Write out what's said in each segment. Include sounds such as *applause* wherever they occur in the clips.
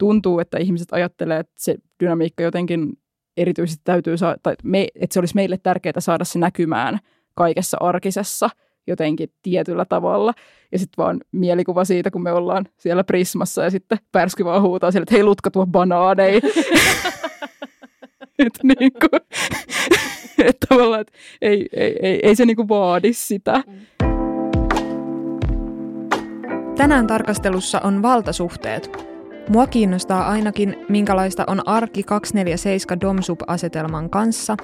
tuntuu, että ihmiset ajattelee, että se dynamiikka jotenkin erityisesti täytyy saada, tai me, että se olisi meille tärkeää saada se näkymään kaikessa arkisessa jotenkin tietyllä tavalla. Ja sitten vaan mielikuva siitä, kun me ollaan siellä Prismassa ja sitten Pärsky vaan huutaa siellä, että hei Lutka tuo banaanei. *laughs* että niin kuin, *laughs* että tavallaan, että ei, ei, ei, ei se niin kuin vaadi sitä. Tänään tarkastelussa on valtasuhteet. Mua kiinnostaa ainakin, minkälaista on arki 247 Domsub-asetelman kanssa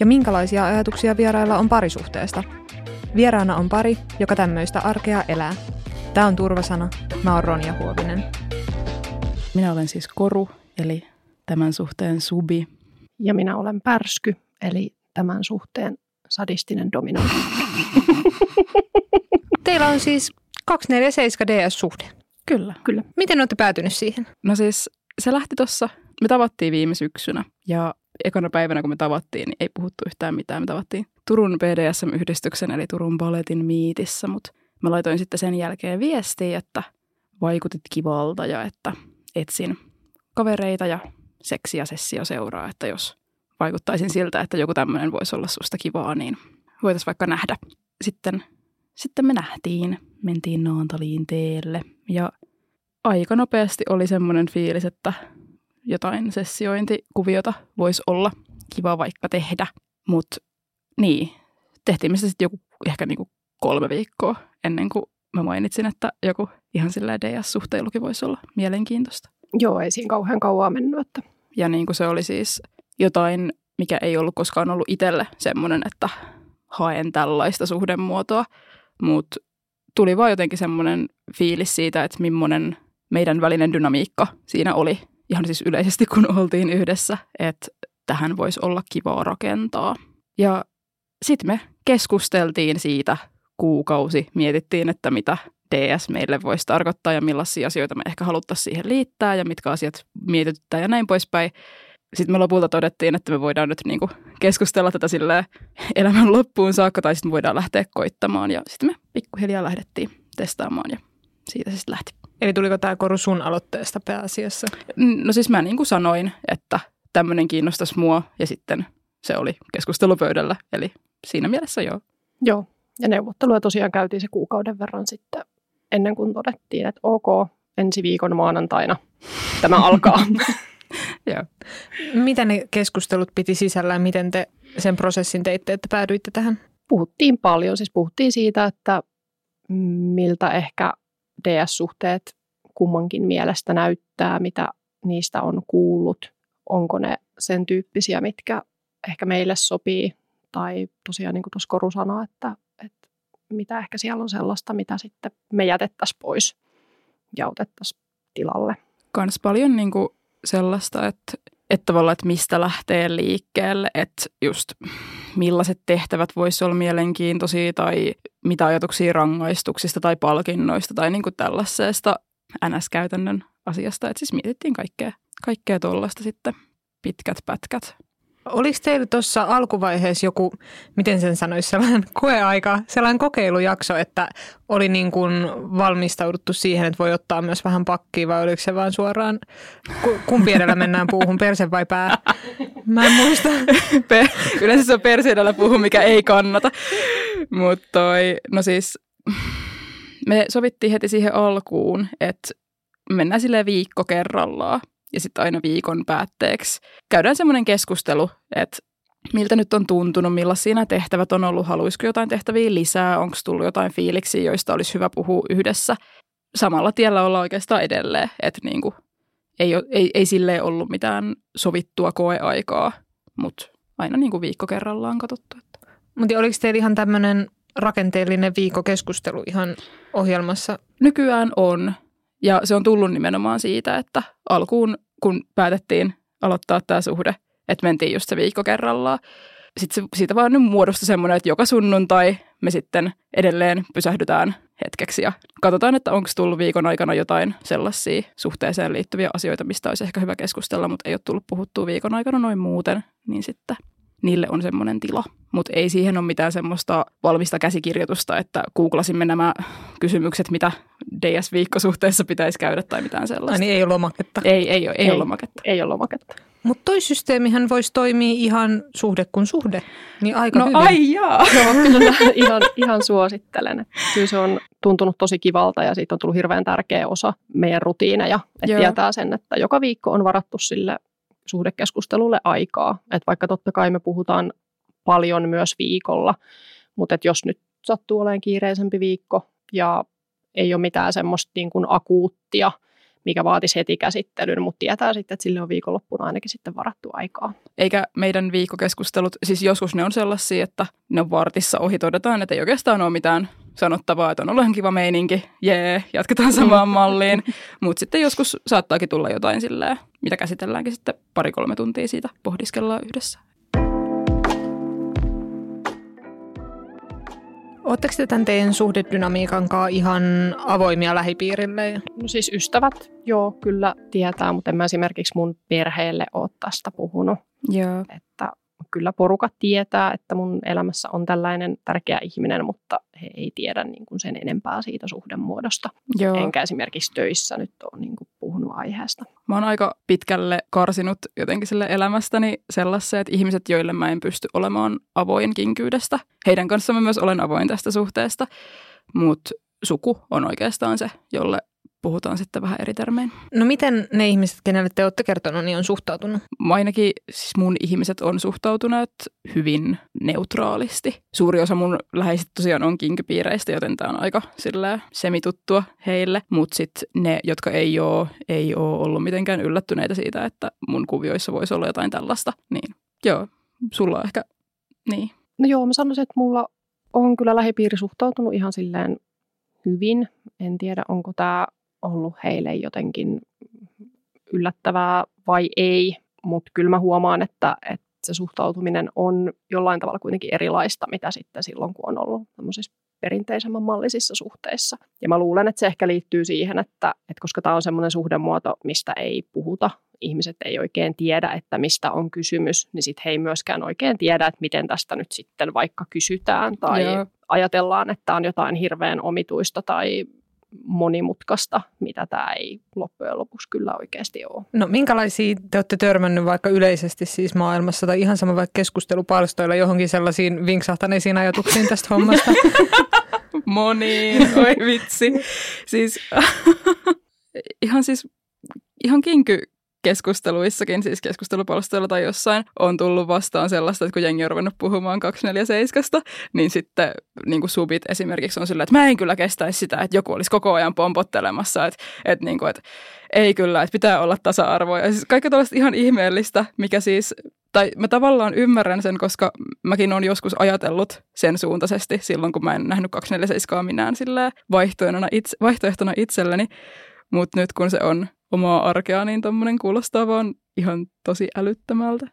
ja minkälaisia ajatuksia vierailla on parisuhteesta. Vieraana on pari, joka tämmöistä arkea elää. Tämä on Turvasana. Mä oon Ronja Huovinen. Minä olen siis Koru, eli tämän suhteen subi. Ja minä olen Pärsky, eli tämän suhteen sadistinen dominantti. *laughs* Teillä on siis 247 DS-suhde. Kyllä. Kyllä. Miten olette päätynyt siihen? No siis se lähti tuossa, me tavattiin viime syksynä ja ekana päivänä kun me tavattiin, niin ei puhuttu yhtään mitään. Me tavattiin Turun BDSM-yhdistyksen eli Turun Balletin miitissä, mutta mä laitoin sitten sen jälkeen viestiä, että vaikutit kivalta ja että etsin kavereita ja seksiä sessio seuraa, että jos vaikuttaisin siltä, että joku tämmöinen voisi olla susta kivaa, niin voitaisiin vaikka nähdä. Sitten, sitten me nähtiin, mentiin Naantaliin teelle ja aika nopeasti oli semmoinen fiilis, että jotain sessiointikuviota voisi olla kiva vaikka tehdä. Mutta niin, tehtiin me sitten joku ehkä niinku kolme viikkoa ennen kuin mä mainitsin, että joku ihan sillä DS-suhteilukin voisi olla mielenkiintoista. Joo, ei siinä kauhean kauaa mennyt. Että. Ja niin kuin se oli siis jotain, mikä ei ollut koskaan ollut itselle semmoinen, että haen tällaista suhdemuotoa, mutta tuli vaan jotenkin semmoinen fiilis siitä, että millainen meidän välinen dynamiikka siinä oli ihan siis yleisesti, kun oltiin yhdessä, että tähän voisi olla kivaa rakentaa. Ja sitten me keskusteltiin siitä kuukausi, mietittiin, että mitä DS meille voisi tarkoittaa ja millaisia asioita me ehkä haluttaisiin siihen liittää ja mitkä asiat mietityttää ja näin poispäin. Sitten me lopulta todettiin, että me voidaan nyt niinku keskustella tätä elämän loppuun saakka tai sitten me voidaan lähteä koittamaan ja sitten me pikkuhiljaa lähdettiin testaamaan ja siitä se sitten lähti. Eli tuliko tämä koru sun aloitteesta pääasiassa? No siis mä niin kuin sanoin, että tämmöinen kiinnostaisi mua ja sitten se oli keskustelupöydällä. Eli siinä mielessä joo. Joo, ja neuvotteluja tosiaan käytiin se kuukauden verran sitten ennen kuin todettiin, että ok, ensi viikon maanantaina tämä *laughs* alkaa. Joo. Mitä ne keskustelut piti sisällään? Miten te sen prosessin teitte, että päädyitte tähän? Puhuttiin paljon. Siis puhuttiin siitä, että miltä ehkä DS-suhteet kummankin mielestä näyttää, mitä niistä on kuullut. Onko ne sen tyyppisiä, mitkä ehkä meille sopii. Tai tosiaan niin kuin tuossa Koru sanoi, että, että mitä ehkä siellä on sellaista, mitä sitten me jätettäisiin pois ja otettaisiin tilalle. Kans paljon niin kuin sellaista, että, että tavallaan, että mistä lähtee liikkeelle, että just millaiset tehtävät voisi olla mielenkiintoisia tai mitä ajatuksia rangaistuksista tai palkinnoista tai niin kuin tällaisesta NS-käytännön asiasta. Että siis mietittiin kaikkea, kaikkea tuollaista sitten pitkät pätkät. Oliko teillä tuossa alkuvaiheessa joku, miten sen sanoisi, sellainen *laughs* koeaika, sellainen kokeilujakso, että oli niin kuin valmistauduttu siihen, että voi ottaa myös vähän pakkia vai oliko se vaan suoraan, kumpi edellä mennään puuhun, perse vai pää? Mä en muista. *laughs* Yleensä se on perse edellä puuhun, mikä ei kannata. Mutta toi, no siis me sovittiin heti siihen alkuun, että mennään sille viikko kerrallaan ja sitten aina viikon päätteeksi käydään semmoinen keskustelu, että miltä nyt on tuntunut, millaisia nämä tehtävät on ollut, haluaisiko jotain tehtäviä lisää, onko tullut jotain fiiliksiä, joista olisi hyvä puhua yhdessä. Samalla tiellä olla oikeastaan edelleen, että niin kuin, ei, ei, ei silleen ollut mitään sovittua koeaikaa, mutta aina niin kuin viikko kerrallaan katsottu. Että. Mutta oliko teillä ihan tämmöinen rakenteellinen viikokeskustelu ihan ohjelmassa? Nykyään on. Ja se on tullut nimenomaan siitä, että alkuun kun päätettiin aloittaa tämä suhde, että mentiin just se viikko kerrallaan. Sitten siitä vaan nyt muodostui semmoinen, että joka sunnuntai me sitten edelleen pysähdytään hetkeksi ja katsotaan, että onko tullut viikon aikana jotain sellaisia suhteeseen liittyviä asioita, mistä olisi ehkä hyvä keskustella, mutta ei ole tullut puhuttua viikon aikana noin muuten, niin sitten niille on semmoinen tila. Mutta ei siihen ole mitään semmoista valmista käsikirjoitusta, että googlasimme nämä kysymykset, mitä DS-viikkosuhteessa pitäisi käydä tai mitään sellaista. Ai niin ei ole lomaketta. Ei, ei, ei, ei, ei ole lomaketta. Ei ole lomaketta. Mutta toi systeemihän voisi toimia ihan suhde kuin suhde, niin aika no, hyvin. ai jaa. *laughs* Joo, kyllä ihan, ihan suosittelen. Kyllä se on tuntunut tosi kivalta ja siitä on tullut hirveän tärkeä osa meidän rutiineja. Että tietää sen, että joka viikko on varattu sille suhdekeskustelulle aikaa. Että vaikka totta kai me puhutaan paljon myös viikolla, mutta että jos nyt sattuu olemaan kiireisempi viikko ja ei ole mitään semmoista niin kuin akuuttia, mikä vaatisi heti käsittelyn, mutta tietää sitten, että sille on viikonloppuna ainakin sitten varattu aikaa. Eikä meidän viikkokeskustelut, siis joskus ne on sellaisia, että ne on vartissa ohi, todetaan, että ei oikeastaan ole mitään sanottavaa, että on ollut ihan kiva meininki, jee, jatketaan samaan *laughs* malliin. Mutta sitten joskus saattaakin tulla jotain silleen, mitä käsitelläänkin sitten pari-kolme tuntia siitä, pohdiskellaan yhdessä. Oletteko te tämän teidän suhdedynamiikan kanssa ihan avoimia lähipiirille? No siis ystävät, joo, kyllä tietää, mutta en mä esimerkiksi mun perheelle ole tästä puhunut. Joo. Että kyllä porukat tietää, että mun elämässä on tällainen tärkeä ihminen, mutta he ei tiedä niin kuin sen enempää siitä suhdemuodosta. Joo. Enkä esimerkiksi töissä nyt ole niin kuin puhunut aiheesta. Mä oon aika pitkälle karsinut jotenkin sille elämästäni sellaisia, että ihmiset, joille mä en pysty olemaan avoin kinkyydestä. Heidän kanssaan mä myös olen avoin tästä suhteesta, mutta suku on oikeastaan se, jolle puhutaan sitten vähän eri termein. No miten ne ihmiset, kenelle te olette kertonut, niin on suhtautunut? Mä Ainakin siis mun ihmiset on suhtautuneet hyvin neutraalisti. Suuri osa mun läheisistä tosiaan on kinkypiireistä, joten tämä on aika sillä semituttua heille. Mutta sitten ne, jotka ei ole, ei ole ollut mitenkään yllättyneitä siitä, että mun kuvioissa voisi olla jotain tällaista. Niin joo, sulla on ehkä niin. No joo, mä sanoisin, että mulla on kyllä lähipiiri suhtautunut ihan silleen hyvin. En tiedä, onko tämä ollut heille jotenkin yllättävää vai ei, mutta kyllä mä huomaan, että, että se suhtautuminen on jollain tavalla kuitenkin erilaista, mitä sitten silloin, kun on ollut tämmöisissä perinteisemmän mallisissa suhteissa. Ja mä luulen, että se ehkä liittyy siihen, että, että koska tämä on semmoinen suhdemuoto, mistä ei puhuta, ihmiset ei oikein tiedä, että mistä on kysymys, niin sitten he ei myöskään oikein tiedä, että miten tästä nyt sitten vaikka kysytään tai Joo. ajatellaan, että on jotain hirveän omituista tai monimutkaista, mitä tämä ei loppujen lopuksi kyllä oikeasti ole. No minkälaisia te olette törmännyt vaikka yleisesti siis maailmassa tai ihan sama vaikka keskustelupalstoilla johonkin sellaisiin vinksahtaneisiin ajatuksiin tästä hommasta? *laughs* Moniin, oi vitsi. Siis *laughs* ihan siis, ihan kinky keskusteluissakin, siis keskustelupalstoilla tai jossain, on tullut vastaan sellaista, että kun jengi on ruvennut puhumaan 247, niin sitten niin kuin subit esimerkiksi on silleen, että mä en kyllä kestäisi sitä, että joku olisi koko ajan pompottelemassa, että, että, niin kuin, että ei kyllä, että pitää olla tasa-arvoa. Ja siis kaikki tällaista ihan ihmeellistä, mikä siis tai mä tavallaan ymmärrän sen, koska mäkin olen joskus ajatellut sen suuntaisesti silloin, kun mä en nähnyt 247 minään vaihtoehtona, itse, vaihtoehtona itselleni. Mutta nyt kun se on omaa arkea, niin tommonen kuulostaa vaan ihan tosi älyttömältä.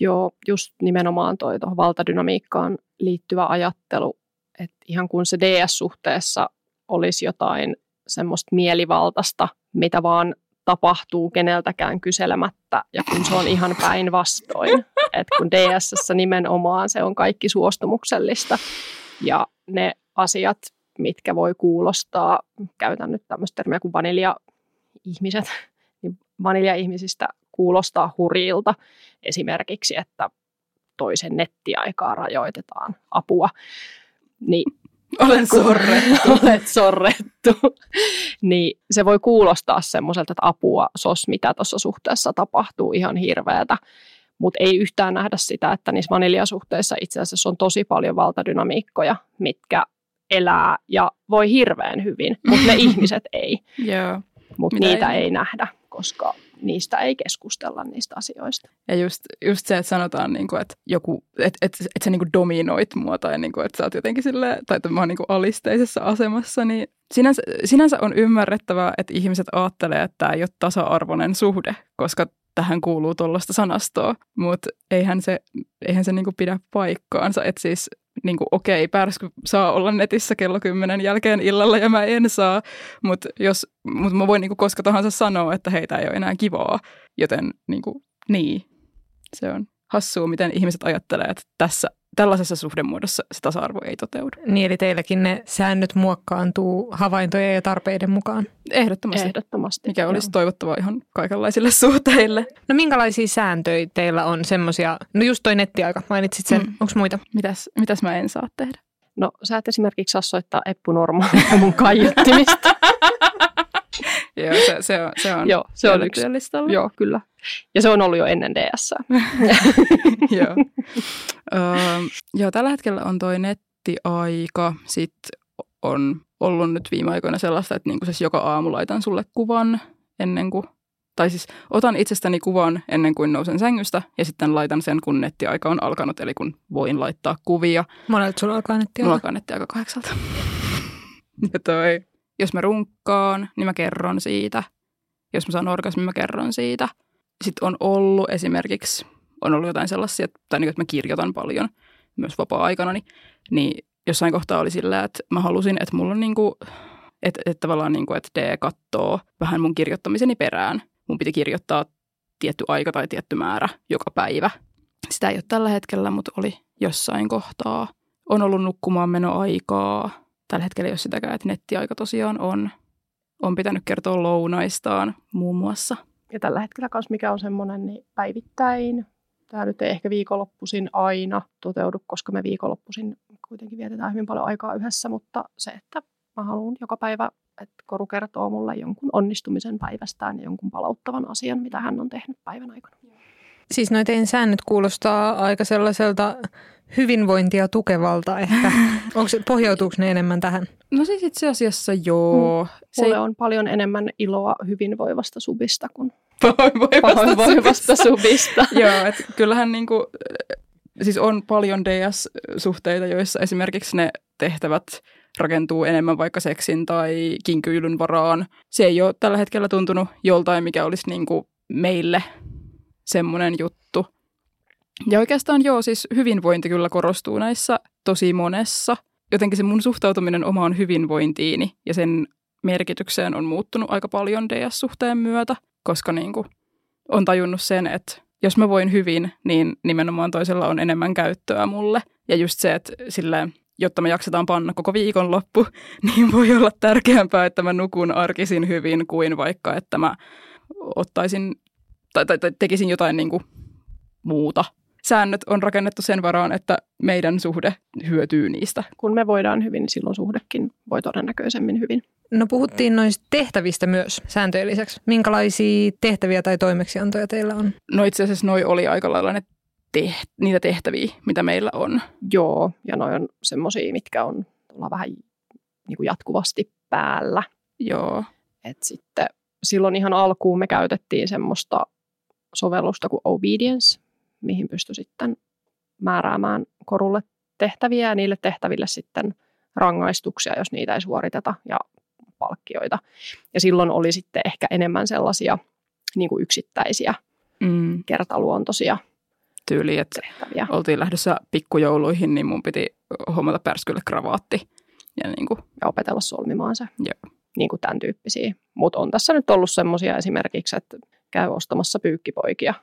Joo, just nimenomaan toi tuohon valtadynamiikkaan liittyvä ajattelu, että ihan kun se DS-suhteessa olisi jotain semmoista mielivaltaista, mitä vaan tapahtuu keneltäkään kyselemättä, ja kun se on ihan päinvastoin. *laughs* Että kun DSssä nimenomaan se on kaikki suostumuksellista, ja ne asiat, mitkä voi kuulostaa, käytän nyt tämmöistä termiä kuin vanilja-ihmiset, *laughs* niin vanilja-ihmisistä kuulostaa hurjilta esimerkiksi, että toisen nettiaikaa rajoitetaan apua. Niin *laughs* Olen sorrettu. *laughs* olet sorrettu. niin se voi kuulostaa semmoiselta, että apua, sos, mitä tuossa suhteessa tapahtuu, ihan hirveätä. Mutta ei yhtään nähdä sitä, että niissä vaniljasuhteissa itse asiassa on tosi paljon valtadynamiikkoja, mitkä elää ja voi hirveän hyvin, mutta ne ihmiset ei. Joo. Mutta Mitä niitä ei? ei nähdä, koska niistä ei keskustella niistä asioista. Ja just, just se, että sanotaan, niin kuin, että, joku, että, että, että sä niin kuin dominoit mua tai niin kuin, että sä oot jotenkin sille, tai että mä oon niin kuin alisteisessa asemassa, niin sinänsä, sinänsä on ymmärrettävää, että ihmiset ajattelee, että tämä ei ole tasa-arvoinen suhde, koska tähän kuuluu tuollaista sanastoa, mutta eihän se, eihän se niin kuin pidä paikkaansa, että siis niin kuin, okei, päärsky saa olla netissä kello kymmenen jälkeen illalla ja mä en saa, mutta jos, mut mä voin niin kuin koska tahansa sanoa, että heitä ei ole enää kivaa, joten niin, kuin, niin. Se on hassua, miten ihmiset ajattelee, että tässä tällaisessa suhdemuodossa se tasa-arvo ei toteudu. Niin, eli teilläkin ne säännöt muokkaantuu havaintojen ja tarpeiden mukaan. Ehdottomasti. Ehdottomasti. Mikä olisi toivottavaa ihan kaikenlaisille *laughs* suhteille. No minkälaisia sääntöjä teillä on semmoisia, no just toi nettiaika, mainitsit sen, mm. onko muita? Mitäs, mitäs mä en saa tehdä? No sä et esimerkiksi saa soittaa Eppu Normaalia *laughs* mun kaiuttimista. *laughs* Joo, se, se on, se on, Joo, se on yksi. listalla. Joo, kyllä. Ja se on ollut jo ennen DS. *laughs* joo. *laughs* Öö, joo, tällä hetkellä on toi nettiaika. Sitten on ollut nyt viime aikoina sellaista, että niinku siis joka aamu laitan sulle kuvan ennen kuin tai siis otan itsestäni kuvan ennen kuin nousen sängystä ja sitten laitan sen, kun nettiaika on alkanut, eli kun voin laittaa kuvia. Monelta sulla alkaa nettiaika? Mulla alkaa nettiaika kahdeksalta. *laughs* ja toi, jos mä runkkaan, niin mä kerron siitä. Jos mä saan orgasmin, mä kerron siitä. Sitten on ollut esimerkiksi, on ollut jotain sellaisia, tai niin, että mä kirjoitan paljon myös vapaa-aikana, niin, jossain kohtaa oli sillä, että mä halusin, että mulla on niin kuin, että, että tavallaan niin kuin, että D katsoo vähän mun kirjoittamiseni perään. Mun piti kirjoittaa tietty aika tai tietty määrä joka päivä. Sitä ei ole tällä hetkellä, mutta oli jossain kohtaa. On ollut nukkumaan menoaikaa. Tällä hetkellä ei ole sitäkään, että nettiaika tosiaan on. On pitänyt kertoa lounaistaan muun muassa. Ja tällä hetkellä myös mikä on semmoinen, niin päivittäin. Tämä nyt ei ehkä viikonloppuisin aina toteudu, koska me viikonloppuisin kuitenkin vietetään hyvin paljon aikaa yhdessä, mutta se, että mä haluan joka päivä, että Koru kertoo mulle jonkun onnistumisen päivästään ja jonkun palauttavan asian, mitä hän on tehnyt päivän aikana. Siis noin teidän säännöt kuulostaa aika sellaiselta hyvinvointia tukevalta ehkä. *laughs* Onko, pohjautuuko ne enemmän tähän? No siis itse asiassa joo. Mm. Se Mulle on paljon enemmän iloa hyvinvoivasta subista kuin pahoinvoivasta, pahoinvoivasta subista. *laughs* joo, että kyllähän niinku, siis on paljon DS-suhteita, joissa esimerkiksi ne tehtävät rakentuu enemmän vaikka seksin tai kinkyilyn varaan. Se ei ole tällä hetkellä tuntunut joltain, mikä olisi niinku meille semmoinen juttu. Ja oikeastaan joo, siis hyvinvointi kyllä korostuu näissä tosi monessa. Jotenkin se mun suhtautuminen omaan hyvinvointiini ja sen merkitykseen on muuttunut aika paljon DS-suhteen myötä, koska niin kuin on tajunnut sen, että jos mä voin hyvin, niin nimenomaan toisella on enemmän käyttöä mulle. Ja just se, että silleen, jotta me jaksetaan panna koko viikonloppu, *laughs* niin voi olla tärkeämpää, että mä nukun arkisin hyvin kuin vaikka, että mä ottaisin tai, tai, tai tekisin jotain niin kuin muuta. Säännöt on rakennettu sen varaan, että meidän suhde hyötyy niistä. Kun me voidaan hyvin, niin silloin suhdekin voi todennäköisemmin hyvin. No puhuttiin noista tehtävistä myös sääntöjen lisäksi. Minkälaisia tehtäviä tai toimeksiantoja teillä on? No itse asiassa noi oli aika lailla ne teht- niitä tehtäviä, mitä meillä on. Joo, ja noi on semmoisia, mitkä on vähän niin kuin jatkuvasti päällä. Joo. Et sitten silloin ihan alkuun me käytettiin semmoista sovellusta kuin Obedience, mihin pystyi sitten määräämään korulle tehtäviä ja niille tehtäville sitten rangaistuksia, jos niitä ei suoriteta ja palkkioita. Ja silloin oli sitten ehkä enemmän sellaisia niin kuin yksittäisiä mm. kertaluontoisia tyyli, että tehtäviä. oltiin lähdössä pikkujouluihin, niin mun piti hommata pärskylle kravaatti. Ja, niin kuin. ja opetella solmimaan se. Joo. Niin kuin tämän tyyppisiä. Mutta on tässä nyt ollut semmoisia esimerkiksi, että käy ostamassa pyykkipoikia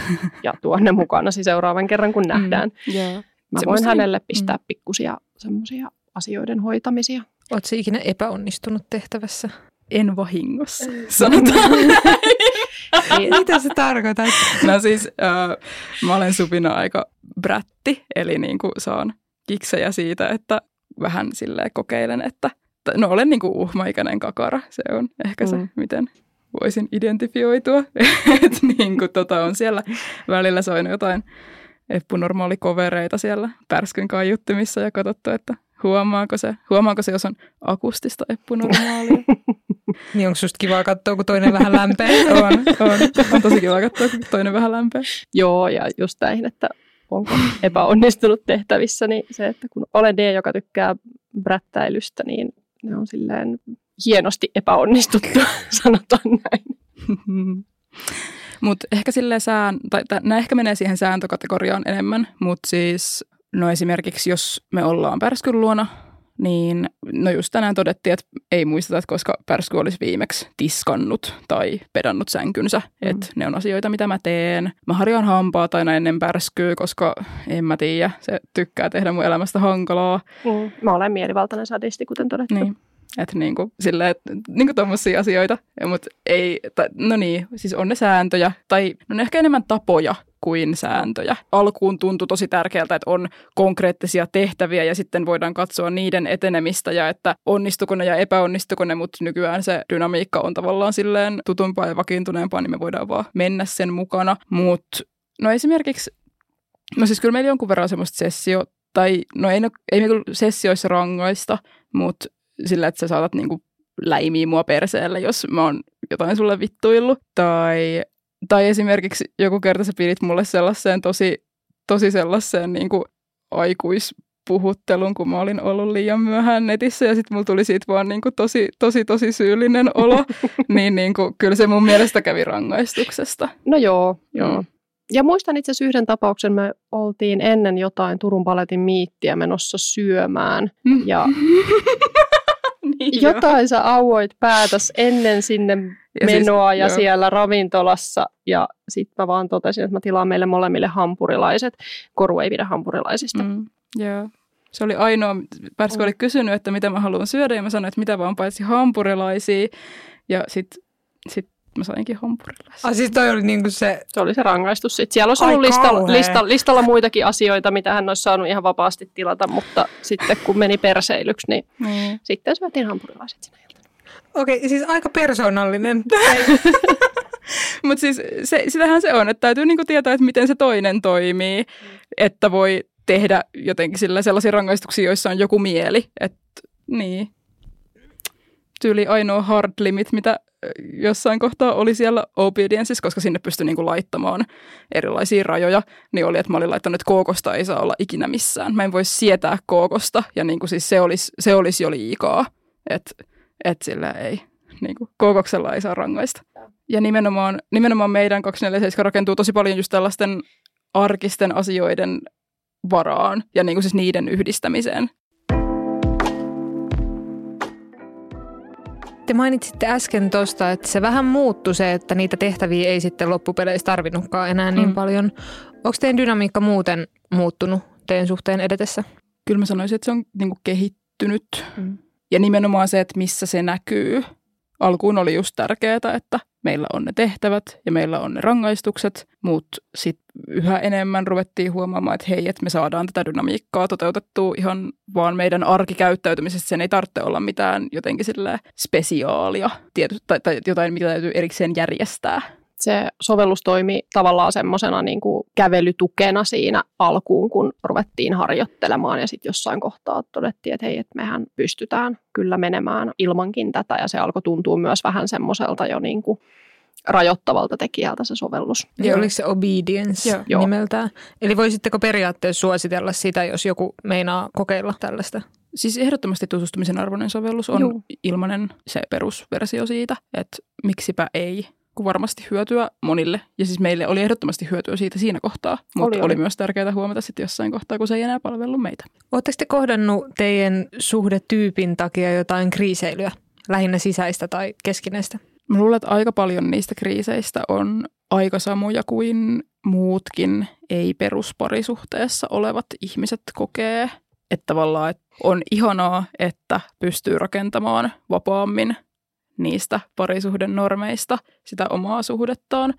*laughs* ja tuonne mukana seuraavan kerran, kun nähdään. Mm, yeah. Mä voin hänelle pistää mm. pikkusia semmoisia asioiden hoitamisia. Oletko ikinä epäonnistunut tehtävässä? En vahingossa, sanotaan *laughs* niin. Mitä se tarkoittaa? No siis äh, mä olen supina aika brätti, eli niin kuin saan kiksejä siitä, että vähän silleen kokeilen, että no olen niin kuin uhmaikäinen kakara, se on ehkä se, mm. miten voisin identifioitua. *laughs* että niin kuin tota on siellä välillä soinut jotain eppunormaalikovereita siellä pärskyn kaiuttimissa ja katsottu, että huomaako se, huomaako se, jos on akustista eppunormaalia. *laughs* niin onko susta kiva katsoa, kun toinen vähän lämpää? *laughs* on, on. On tosi kiva katsoa, kun toinen vähän lämpää. Joo, ja just näihin, että onko epäonnistunut tehtävissä, niin se, että kun olen D, joka tykkää brättäilystä, niin ne on silleen hienosti epäonnistuttu, *laughs* sanotaan näin. mutta ehkä silleen sään, tai, nämä ehkä menee siihen sääntökategoriaan enemmän, mutta siis no esimerkiksi jos me ollaan pärskyn luona, niin no just tänään todettiin, että ei muisteta, että koska Pärsky olisi viimeksi tiskannut tai pedannut sänkynsä. Mm. Että ne on asioita, mitä mä teen. Mä harjaan hampaat aina ennen Pärskyä, koska en mä tiedä, se tykkää tehdä mun elämästä hankalaa. Mm. Mä olen mielivaltainen sadisti, kuten todettu. Niin. Että niinku, silleen, niinku tommosia asioita, mutta ei, ta, no niin, siis on ne sääntöjä, tai no ne ehkä enemmän tapoja kuin sääntöjä. Alkuun tuntui tosi tärkeältä, että on konkreettisia tehtäviä ja sitten voidaan katsoa niiden etenemistä ja että onnistuko ne ja epäonnistuko ne, mutta nykyään se dynamiikka on tavallaan silleen tutumpaa ja vakiintuneempaa, niin me voidaan vaan mennä sen mukana. Mutta no esimerkiksi, no siis kyllä meillä jonkun verran semmoista sessio, tai no ei, ei me kyllä sessioissa rangaista, mutta sillä, että sä saatat niinku läimiä mua perseelle, jos mä oon jotain sulle vittuillut. Tai, tai esimerkiksi joku kerta sä pidit mulle sellaiseen tosi, tosi sellaiseen niinku aikuispuhuttelun, kun mä olin ollut liian myöhään netissä ja sitten mulla tuli siitä vaan niinku tosi, tosi, tosi syyllinen olo, *laughs* niin niinku, kyllä se mun mielestä kävi rangaistuksesta. No joo, joo. Mm. Ja muistan itse asiassa yhden tapauksen, me oltiin ennen jotain Turun paletin miittiä menossa syömään. Mm. Ja *laughs* niin jotain sä auoit päätäs ennen sinne ja siis, menoa siis, ja joo. siellä ravintolassa. Ja sitten mä vaan totesin, että mä tilaan meille molemmille hampurilaiset. Koru ei pidä hampurilaisista. Mm, joo. Se oli ainoa, Pärsku mm. oli kysynyt, että mitä mä haluan syödä ja mä sanoin, että mitä vaan paitsi hampurilaisia. Ja sitten sit mä sainkin hampurilaisia. Ah, siis toi oli niinku se... Se oli se rangaistus sitten. Siellä olisi ollut listalla, listalla, listalla muitakin asioita, mitä hän olisi saanut ihan vapaasti tilata, mutta sitten kun meni perseilyksi, niin mm. sitten syötiin hampurilaiset sinä iltana. Okei, okay, siis aika persoonallinen. *laughs* Mutta siis se, sitähän se on, että täytyy niinku tietää, että miten se toinen toimii, mm. että voi tehdä jotenkin sillä sellaisia rangaistuksia, joissa on joku mieli. Et, niin. Tyyli ainoa hard limit, mitä jossain kohtaa oli siellä obediences, koska sinne pystyi niinku laittamaan erilaisia rajoja, niin oli, että mä olin laittanut, että kookosta ei saa olla ikinä missään. Mä en voi sietää kookosta, ja niinku siis se, olisi, se olisi jo liikaa, että et sillä ei, niinku, kookoksella ei saa rangaista. Ja nimenomaan, nimenomaan meidän 247 rakentuu tosi paljon just tällaisten arkisten asioiden varaan ja niinku siis niiden yhdistämiseen. Te mainitsitte äsken tuosta, että se vähän muuttui se, että niitä tehtäviä ei sitten loppupeleissä tarvinnutkaan enää niin mm. paljon. Onko teidän dynamiikka muuten muuttunut teidän suhteen edetessä? Kyllä mä sanoisin, että se on niinku kehittynyt. Mm. Ja nimenomaan se, että missä se näkyy. Alkuun oli just tärkeää, että meillä on ne tehtävät ja meillä on ne rangaistukset, mutta sitten yhä enemmän ruvettiin huomaamaan, että hei, että me saadaan tätä dynamiikkaa toteutettua ihan vaan meidän arkikäyttäytymisestä. Sen ei tarvitse olla mitään jotenkin spesiaalia. Tiety, tai, tai jotain, mitä täytyy erikseen järjestää se sovellus toimi tavallaan semmoisena niin kävelytukena siinä alkuun, kun ruvettiin harjoittelemaan ja sitten jossain kohtaa todettiin, että hei, että mehän pystytään kyllä menemään ilmankin tätä ja se alkoi tuntua myös vähän semmoiselta jo niin kuin rajoittavalta tekijältä se sovellus. Ja oliko se obedience Joo. nimeltään? Eli voisitteko periaatteessa suositella sitä, jos joku meinaa kokeilla tällaista? Siis ehdottomasti tutustumisen arvoinen sovellus on Joo. ilmainen se perusversio siitä, että miksipä ei kuin varmasti hyötyä monille. Ja siis meille oli ehdottomasti hyötyä siitä siinä kohtaa, mutta oli, oli. oli myös tärkeää huomata sitten jossain kohtaa, kun se ei enää palvellut meitä. Oletteko te kohdannut teidän suhdetyypin takia jotain kriiseilyä, lähinnä sisäistä tai keskinäistä? Mä luulen, että aika paljon niistä kriiseistä on aika samoja kuin muutkin ei-perusparisuhteessa olevat ihmiset kokee. Että tavallaan että on ihanaa, että pystyy rakentamaan vapaammin niistä parisuhden normeista sitä omaa suhdettaan.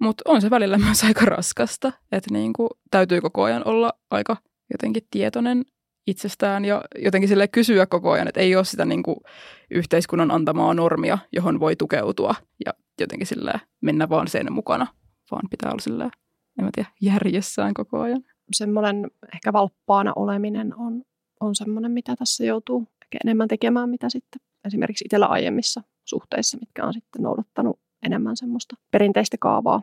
Mutta on se välillä *laughs* myös aika raskasta, että niinku, täytyy koko ajan olla aika jotenkin tietoinen itsestään ja jotenkin sille kysyä koko ajan, että ei ole sitä niinku yhteiskunnan antamaa normia, johon voi tukeutua ja jotenkin sille mennä vaan sen mukana, vaan pitää olla sille, en mä tiedä, järjessään koko ajan. Semmoinen ehkä valppaana oleminen on, on semmoinen, mitä tässä joutuu enemmän tekemään, mitä sitten esimerkiksi itsellä aiemmissa suhteissa, mitkä on sitten noudattanut enemmän semmoista perinteistä kaavaa.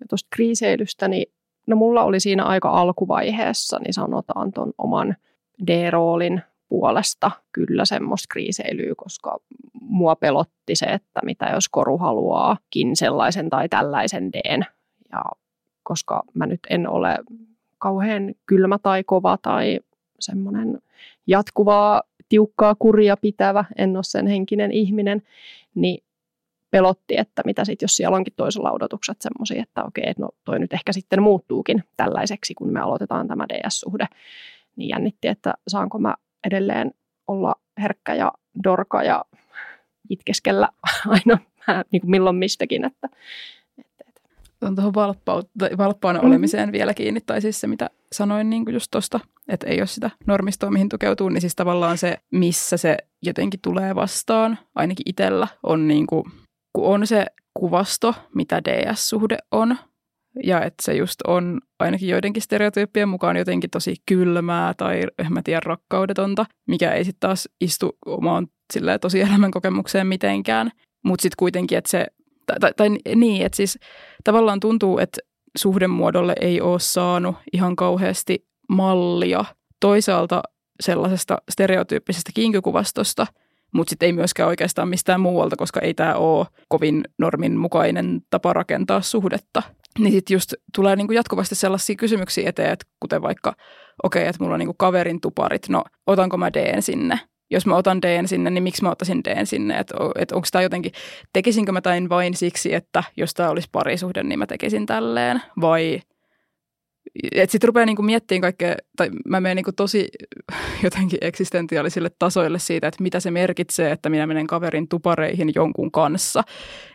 Ja tuosta kriiseilystä, niin no mulla oli siinä aika alkuvaiheessa, niin sanotaan tuon oman D-roolin puolesta kyllä semmoista kriiseilyä, koska mua pelotti se, että mitä jos koru haluaakin sellaisen tai tällaisen D. Ja koska mä nyt en ole kauhean kylmä tai kova tai semmoinen jatkuvaa, tiukkaa kuria pitävä, en ole sen henkinen ihminen, niin pelotti, että mitä sitten, jos siellä onkin toisella odotukset semmoisia, että okei, no toi nyt ehkä sitten muuttuukin tällaiseksi, kun me aloitetaan tämä DS-suhde, niin jännitti, että saanko mä edelleen olla herkkä ja dorka ja itkeskellä *laughs* aina niin kuin milloin mistäkin, että, on tuohon valppaana mm-hmm. olemiseen vielä kiinni, tai siis se, mitä sanoin niin kuin just tuosta, että ei ole sitä normistoa, mihin tukeutuu, niin siis tavallaan se, missä se jotenkin tulee vastaan, ainakin itsellä, on niin kuin, kun on se kuvasto, mitä DS-suhde on, ja että se just on ainakin joidenkin stereotyyppien mukaan jotenkin tosi kylmää tai en mä tiedä rakkaudetonta, mikä ei sitten taas istu omaan tosi elämän kokemukseen mitenkään. Mutta sitten kuitenkin, että se tai, tai, tai niin, että siis tavallaan tuntuu, että suhdemuodolle ei ole saanut ihan kauheasti mallia toisaalta sellaisesta stereotyyppisestä kinkykuvastosta, mutta sitten ei myöskään oikeastaan mistään muualta, koska ei tämä ole kovin normin mukainen tapa rakentaa suhdetta. Niin sitten just tulee niinku jatkuvasti sellaisia kysymyksiä eteen, että kuten vaikka, okei, okay, että mulla on niinku kaverin tuparit, no otanko mä Dn sinne? jos mä otan Dn sinne, niin miksi mä ottaisin Dn sinne? Että et onko tämä jotenkin, tekisinkö mä tain vain siksi, että jos tämä olisi parisuhde, niin mä tekisin tälleen? Vai että sitten rupeaa niinku miettimään kaikkea, tai mä menen niinku tosi jotenkin eksistentiaalisille tasoille siitä, että mitä se merkitsee, että minä menen kaverin tupareihin jonkun kanssa.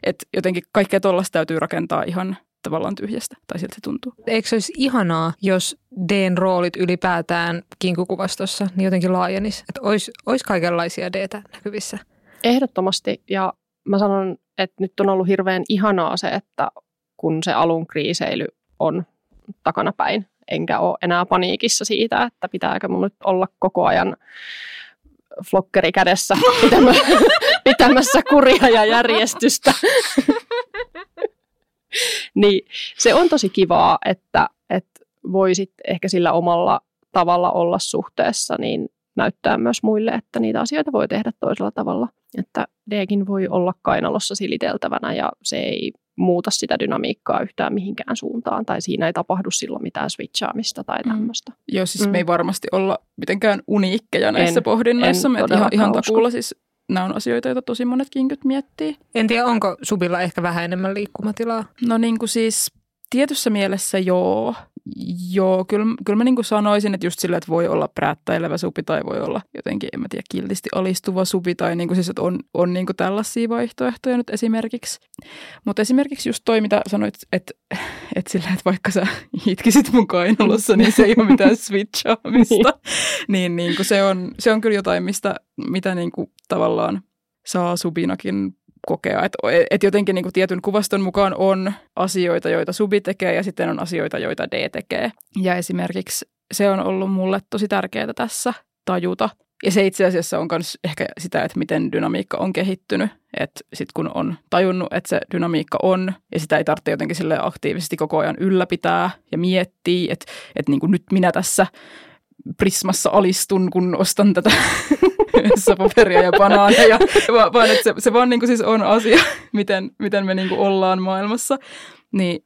Että jotenkin kaikkea tuollaista täytyy rakentaa ihan tavallaan tyhjästä, tai siltä se tuntuu. Eikö se olisi ihanaa, jos Dn roolit ylipäätään kinkukuvastossa niin jotenkin laajenisi? Että olisi, olisi kaikenlaisia d näkyvissä? Ehdottomasti, ja mä sanon, että nyt on ollut hirveän ihanaa se, että kun se alun kriiseily on takanapäin, enkä ole enää paniikissa siitä, että pitääkö mun nyt olla koko ajan flokkeri kädessä *laughs* pitämässä kuria ja järjestystä. niin se on tosi kivaa, että, että voisit ehkä sillä omalla tavalla olla suhteessa, niin näyttää myös muille, että niitä asioita voi tehdä toisella tavalla. Että Dkin voi olla kainalossa siliteltävänä ja se ei muuta sitä dynamiikkaa yhtään mihinkään suuntaan, tai siinä ei tapahdu silloin mitään switchaamista tai tämmöistä. Mm. Joo, siis mm. me ei varmasti olla mitenkään uniikkeja näissä en, pohdinnoissa. En me ihan, ihan takuulla siis nämä on asioita, joita tosi monet kinkyt miettii. En tiedä, onko Subilla ehkä vähän enemmän liikkumatilaa? No niin kuin siis tietyssä mielessä joo. Joo, kyllä, kyllä mä niin kuin sanoisin, että just sillä, että voi olla prättäilevä supi tai voi olla jotenkin, en mä tiedä, kiltisti alistuva supi tai niin kuin siis, että on, on niin kuin tällaisia vaihtoehtoja nyt esimerkiksi. Mutta esimerkiksi just toi, mitä sanoit, että, että sillä, että vaikka sä itkisit mun kainalossa, niin se ei ole mitään switchaamista. *laughs* niin, niin, niin kuin se, on, se on kyllä jotain, mistä, mitä niin kuin tavallaan saa subinakin kokea. Että et jotenkin niin kuin tietyn kuvaston mukaan on asioita, joita subi tekee ja sitten on asioita, joita D tekee. Ja esimerkiksi se on ollut mulle tosi tärkeää tässä tajuta. Ja se itse asiassa on myös ehkä sitä, että miten dynamiikka on kehittynyt. Että sitten kun on tajunnut, että se dynamiikka on, ja sitä ei tarvitse jotenkin sille aktiivisesti koko ajan ylläpitää ja miettiä, että, että niin nyt minä tässä Prismassa alistun, kun ostan tätä *laughs* paperia ja banaaneja, vaan että se, se vaan niin kuin siis on asia, *laughs* miten, miten me niin kuin ollaan maailmassa. Niin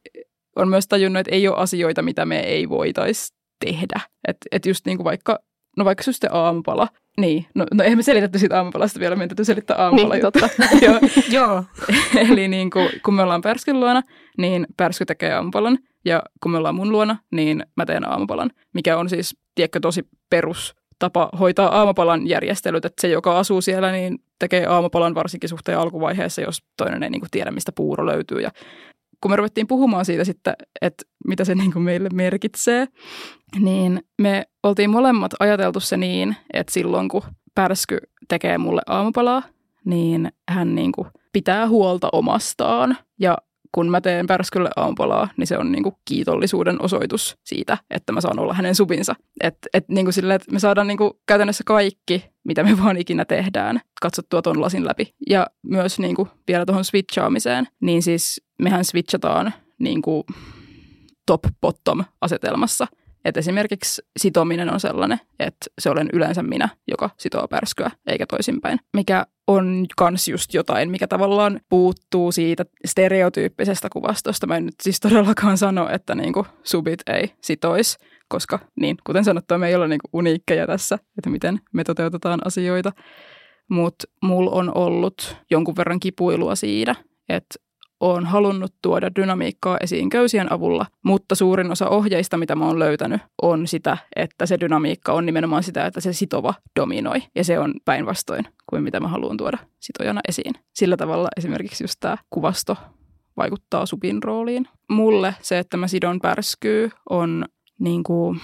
on myös tajunnut, että ei ole asioita, mitä me ei voitaisi tehdä. Että et just niin kuin vaikka, no vaikka sitten aamupala, niin, no, no eihän me selitetty siitä aamupalasta vielä, meidän täytyy selittää aamupala niin, totta. *laughs* Joo. Joo. Eli niin kuin, kun me ollaan Pärskyn luona, niin Pärsky tekee aamupalan. Ja kun me ollaan mun luona, niin mä teen aamupalan, mikä on siis, tiedätkö, tosi perus tapa hoitaa aamupalan järjestelyt, että se, joka asuu siellä, niin tekee aamupalan varsinkin suhteen alkuvaiheessa, jos toinen ei niin kuin tiedä, mistä puuro löytyy. Ja kun me ruvettiin puhumaan siitä sitten, että mitä se niin kuin meille merkitsee, niin me oltiin molemmat ajateltu se niin, että silloin kun Pärsky tekee mulle aamupalaa, niin hän niin kuin pitää huolta omastaan ja kun mä teen pärskylle aamupalaa, niin se on niin kuin kiitollisuuden osoitus siitä, että mä saan olla hänen subinsa. Että et niin kuin sille, että me saadaan niin kuin käytännössä kaikki, mitä me vaan ikinä tehdään, katsottua ton lasin läpi. Ja myös niin kuin vielä tuohon switchaamiseen, niin siis mehän switchataan niin kuin top-bottom-asetelmassa – et esimerkiksi sitominen on sellainen, että se olen yleensä minä, joka sitoo pärskyä, eikä toisinpäin. Mikä on kans just jotain, mikä tavallaan puuttuu siitä stereotyyppisestä kuvastosta. Mä en nyt siis todellakaan sano, että niinku subit ei sitois, koska niin, kuten sanottua, me ei olla niin uniikkeja tässä, että miten me toteutetaan asioita. Mutta mulla on ollut jonkun verran kipuilua siitä, että olen halunnut tuoda dynamiikkaa esiin köysien avulla, mutta suurin osa ohjeista, mitä mä oon löytänyt, on sitä, että se dynamiikka on nimenomaan sitä, että se sitova dominoi. Ja se on päinvastoin kuin mitä mä haluan tuoda sitojana esiin. Sillä tavalla esimerkiksi just tämä kuvasto vaikuttaa supin rooliin. Mulle se, että mä sidon pärskyy, on niin kuin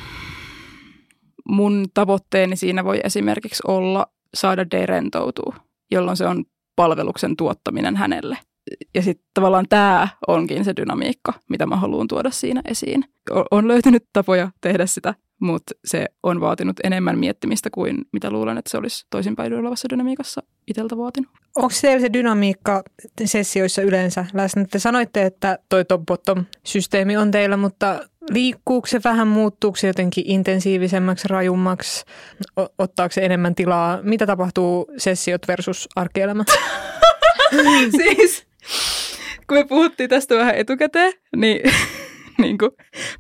mun tavoitteeni siinä voi esimerkiksi olla saada D rentoutua, jolloin se on palveluksen tuottaminen hänelle – ja sitten tavallaan tämä onkin se dynamiikka, mitä mä haluan tuoda siinä esiin. On löytynyt tapoja tehdä sitä, mutta se on vaatinut enemmän miettimistä kuin mitä luulen, että se olisi toisinpäin olevassa dynamiikassa itseltä vaatinut. Onko teillä se dynamiikka sessioissa yleensä läsnä? Te sanoitte, että toi top-bottom-systeemi on teillä, mutta liikkuuko se vähän, muuttuuko se jotenkin intensiivisemmäksi, rajummaksi, ottaako se enemmän tilaa? Mitä tapahtuu sessiot versus arkielämä? *laughs* siis *laughs* kun me puhuttiin tästä vähän etukäteen, niin, *laughs* niin kuin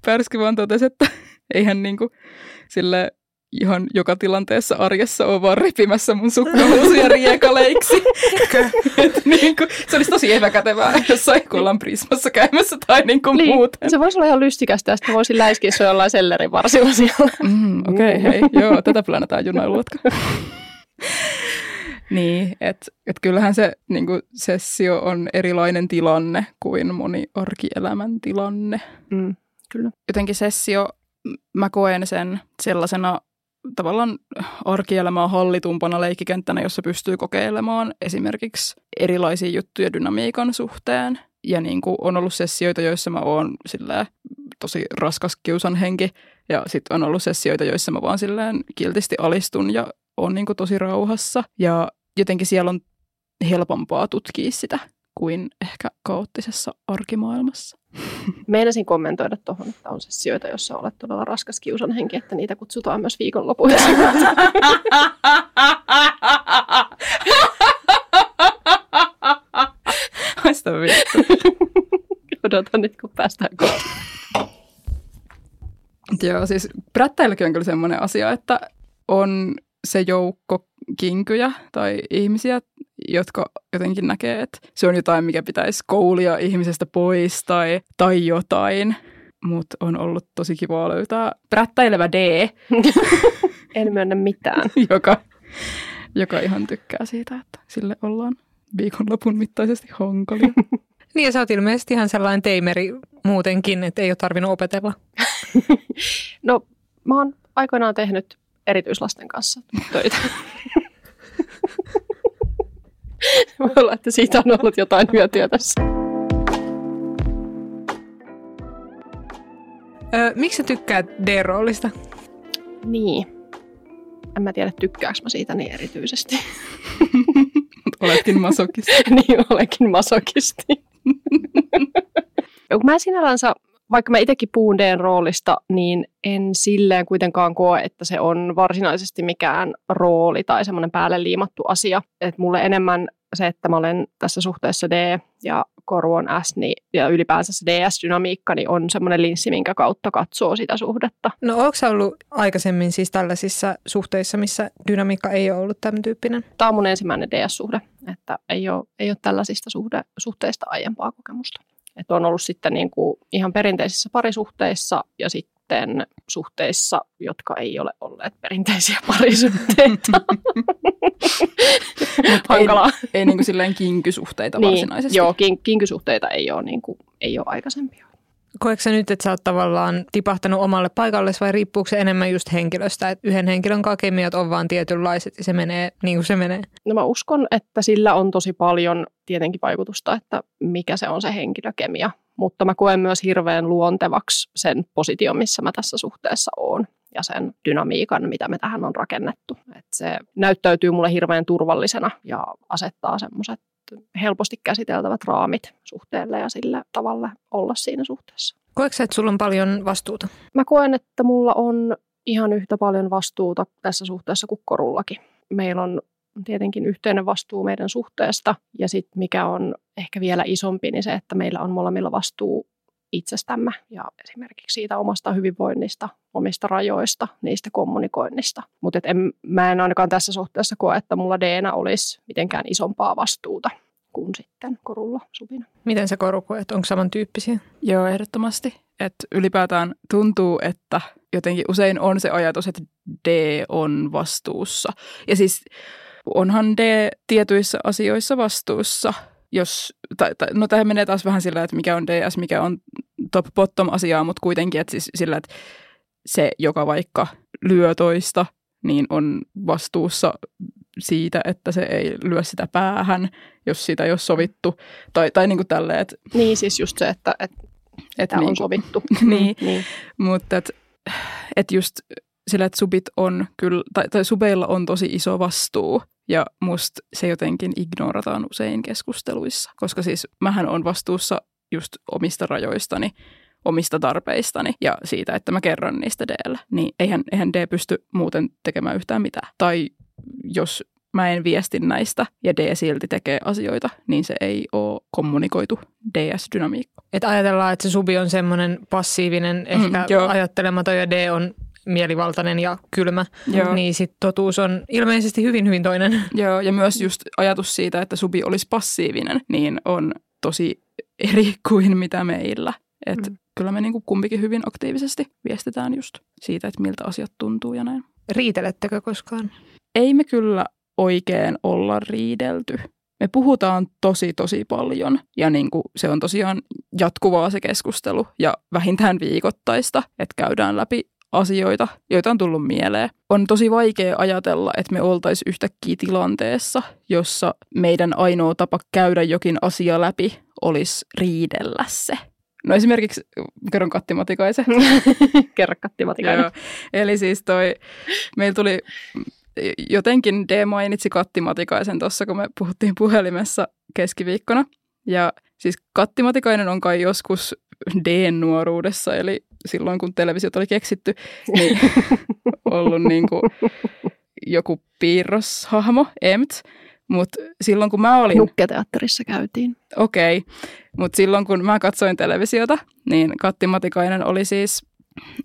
Pärsky vaan totesi, että eihän niin kuin, sille ihan joka tilanteessa arjessa ole vaan repimässä mun sukkahousuja *laughs* riekaleiksi. Et niin kuin, se olisi tosi epäkätevää jossain, kun ollaan Prismassa käymässä tai niin kuin niin, muuten. Se voisi olla ihan lystikästä, että voisin läiskiä se jollain sellerivarsilla varsilla siellä. Mm, Okei, okay, hei, joo, tätä planataan junailuotka. Niin, että et kyllähän se niin kuin sessio on erilainen tilanne kuin moni arkielämän tilanne. Mm, kyllä. Jotenkin sessio, mä koen sen sellaisena tavallaan arkielämää hallitumpana leikkikenttänä, jossa pystyy kokeilemaan esimerkiksi erilaisia juttuja dynamiikan suhteen. Ja niin kuin on ollut sessioita, joissa mä oon silleen, tosi raskas kiusan henki. Ja sitten on ollut sessioita, joissa mä vaan silleen kiltisti alistun ja on niin kuin tosi rauhassa. Ja jotenkin siellä on helpompaa tutkia sitä kuin ehkä kaoottisessa arkimaailmassa. Meinasin kommentoida tuohon, että on sessioita, jossa olet todella raskas kiusan henki, että niitä kutsutaan myös viikonlopuiksi. *laughs* Haista. Odotan nyt, kun päästään kohta. Joo, siis prättäilläkin on kyllä semmoinen asia, että on se joukko kinkyjä tai ihmisiä, jotka jotenkin näkee, että se on jotain, mikä pitäisi koulia ihmisestä pois tai, tai jotain. Mutta on ollut tosi kiva löytää prättäilevä D. *laughs* en myönnä mitään. *laughs* joka, joka ihan tykkää siitä, että sille ollaan viikonlopun mittaisesti hankalia. *laughs* niin ja sä oot ilmeisesti ihan sellainen teimeri muutenkin, että ei ole tarvinnut opetella. no mä oon aikoinaan tehnyt erityislasten kanssa töitä. *laughs* Voi olla, että siitä on ollut jotain hyötyä tässä. Öö, miksi sä tykkäät D-roolista? Niin. En mä tiedä, tykkääkö mä siitä niin erityisesti. *laughs* Oletkin masokisti. *laughs* niin, olenkin masokisti. mä sinällänsä vaikka mä itsekin puhun Dn roolista, niin en silleen kuitenkaan koe, että se on varsinaisesti mikään rooli tai semmoinen päälle liimattu asia. Että mulle enemmän se, että mä olen tässä suhteessa D ja koru on S, niin, ja ylipäänsä se DS-dynamiikka niin on semmoinen linssi, minkä kautta katsoo sitä suhdetta. No onko ollut aikaisemmin siis tällaisissa suhteissa, missä dynamiikka ei ole ollut tämän tyyppinen? Tämä on mun ensimmäinen DS-suhde, että ei ole, ei ole tällaisista suhde, suhteista aiempaa kokemusta. Että on ollut sitten niin kuin ihan perinteisissä parisuhteissa ja sitten suhteissa, jotka ei ole olleet perinteisiä *laughs* parisuhteita. *laughs* Hankalaa. Ei, ei niin kuin silleen kinkysuhteita niin, varsinaisesti. Joo, kin, kinkysuhteita ei ole, niin kuin, ei ole aikaisempia. Koetko nyt, että sä oot tavallaan tipahtanut omalle paikalle vai riippuuko se enemmän just henkilöstä? Että yhden henkilön kanssa kemiat on vaan tietynlaiset ja se menee niin kuin se menee? No mä uskon, että sillä on tosi paljon tietenkin vaikutusta, että mikä se on se henkilökemia. Mutta mä koen myös hirveän luontevaksi sen position, missä mä tässä suhteessa oon ja sen dynamiikan, mitä me tähän on rakennettu. Et se näyttäytyy mulle hirveän turvallisena ja asettaa semmoiset helposti käsiteltävät raamit suhteelle ja sillä tavalla olla siinä suhteessa. Koetko että sulla on paljon vastuuta? Mä koen, että mulla on ihan yhtä paljon vastuuta tässä suhteessa kuin korullakin. Meillä on tietenkin yhteinen vastuu meidän suhteesta ja sitten mikä on ehkä vielä isompi, niin se, että meillä on molemmilla vastuu itsestämme ja esimerkiksi siitä omasta hyvinvoinnista, omista rajoista, niistä kommunikoinnista. Mutta mä en ainakaan tässä suhteessa koe, että mulla DNA olisi mitenkään isompaa vastuuta kuin sitten korulla subina. Miten se koru koet? Onko samantyyppisiä? Joo, ehdottomasti. Että ylipäätään tuntuu, että jotenkin usein on se ajatus, että D on vastuussa. Ja siis onhan D tietyissä asioissa vastuussa, jos, tai, tai, no tähän menee taas vähän sillä, että mikä on DS, mikä on top-bottom asiaa, mutta kuitenkin, että siis sillä, että se, joka vaikka lyö toista, niin on vastuussa siitä, että se ei lyö sitä päähän, jos sitä ei ole sovittu. Tai, tai niin kuin tälleen, että... Niin, siis just se, että, että, että niin on sovittu. *laughs* niin, niin. mutta että et just sillä, että subit on kyllä, tai, tai subeilla on tosi iso vastuu ja musta se jotenkin ignorataan usein keskusteluissa, koska siis mähän on vastuussa just omista rajoistani, omista tarpeistani ja siitä, että mä kerron niistä Dllä. Niin eihän, eihän D pysty muuten tekemään yhtään mitään. Tai jos mä en viesti näistä ja D silti tekee asioita, niin se ei ole kommunikoitu DS-dynamiikka. Et ajatellaan, että se subi on semmoinen passiivinen, mm, ehkä mm, ajattelematon ja D on mielivaltainen ja kylmä, Joo. niin sitten totuus on ilmeisesti hyvin, hyvin toinen. *laughs* Joo, ja myös just ajatus siitä, että subi olisi passiivinen, niin on tosi eri kuin mitä meillä. Että mm. kyllä me niinku kumpikin hyvin aktiivisesti viestitään just siitä, että miltä asiat tuntuu ja näin. Riitelettekö koskaan? Ei me kyllä oikein olla riidelty. Me puhutaan tosi tosi paljon ja niin kuin se on tosiaan jatkuvaa se keskustelu ja vähintään viikoittaista, että käydään läpi asioita, joita on tullut mieleen. On tosi vaikea ajatella, että me oltaisiin yhtäkkiä tilanteessa, jossa meidän ainoa tapa käydä jokin asia läpi olisi riidellä se. No esimerkiksi, kerron kattimatikaisen. *laughs* Kerro kattimatikainen. Joo. Eli siis toi, meillä tuli, jotenkin D mainitsi kattimatikaisen tuossa, kun me puhuttiin puhelimessa keskiviikkona. Ja siis kattimatikainen on kai joskus D-nuoruudessa, eli silloin kun televisiot oli keksitty, niin *laughs* ollut niin kuin joku piirroshahmo, Emt. Mutta silloin kun mä olin... Nukketeatterissa käytiin. Okei, okay. mutta silloin kun mä katsoin televisiota, niin Katti Matikainen oli siis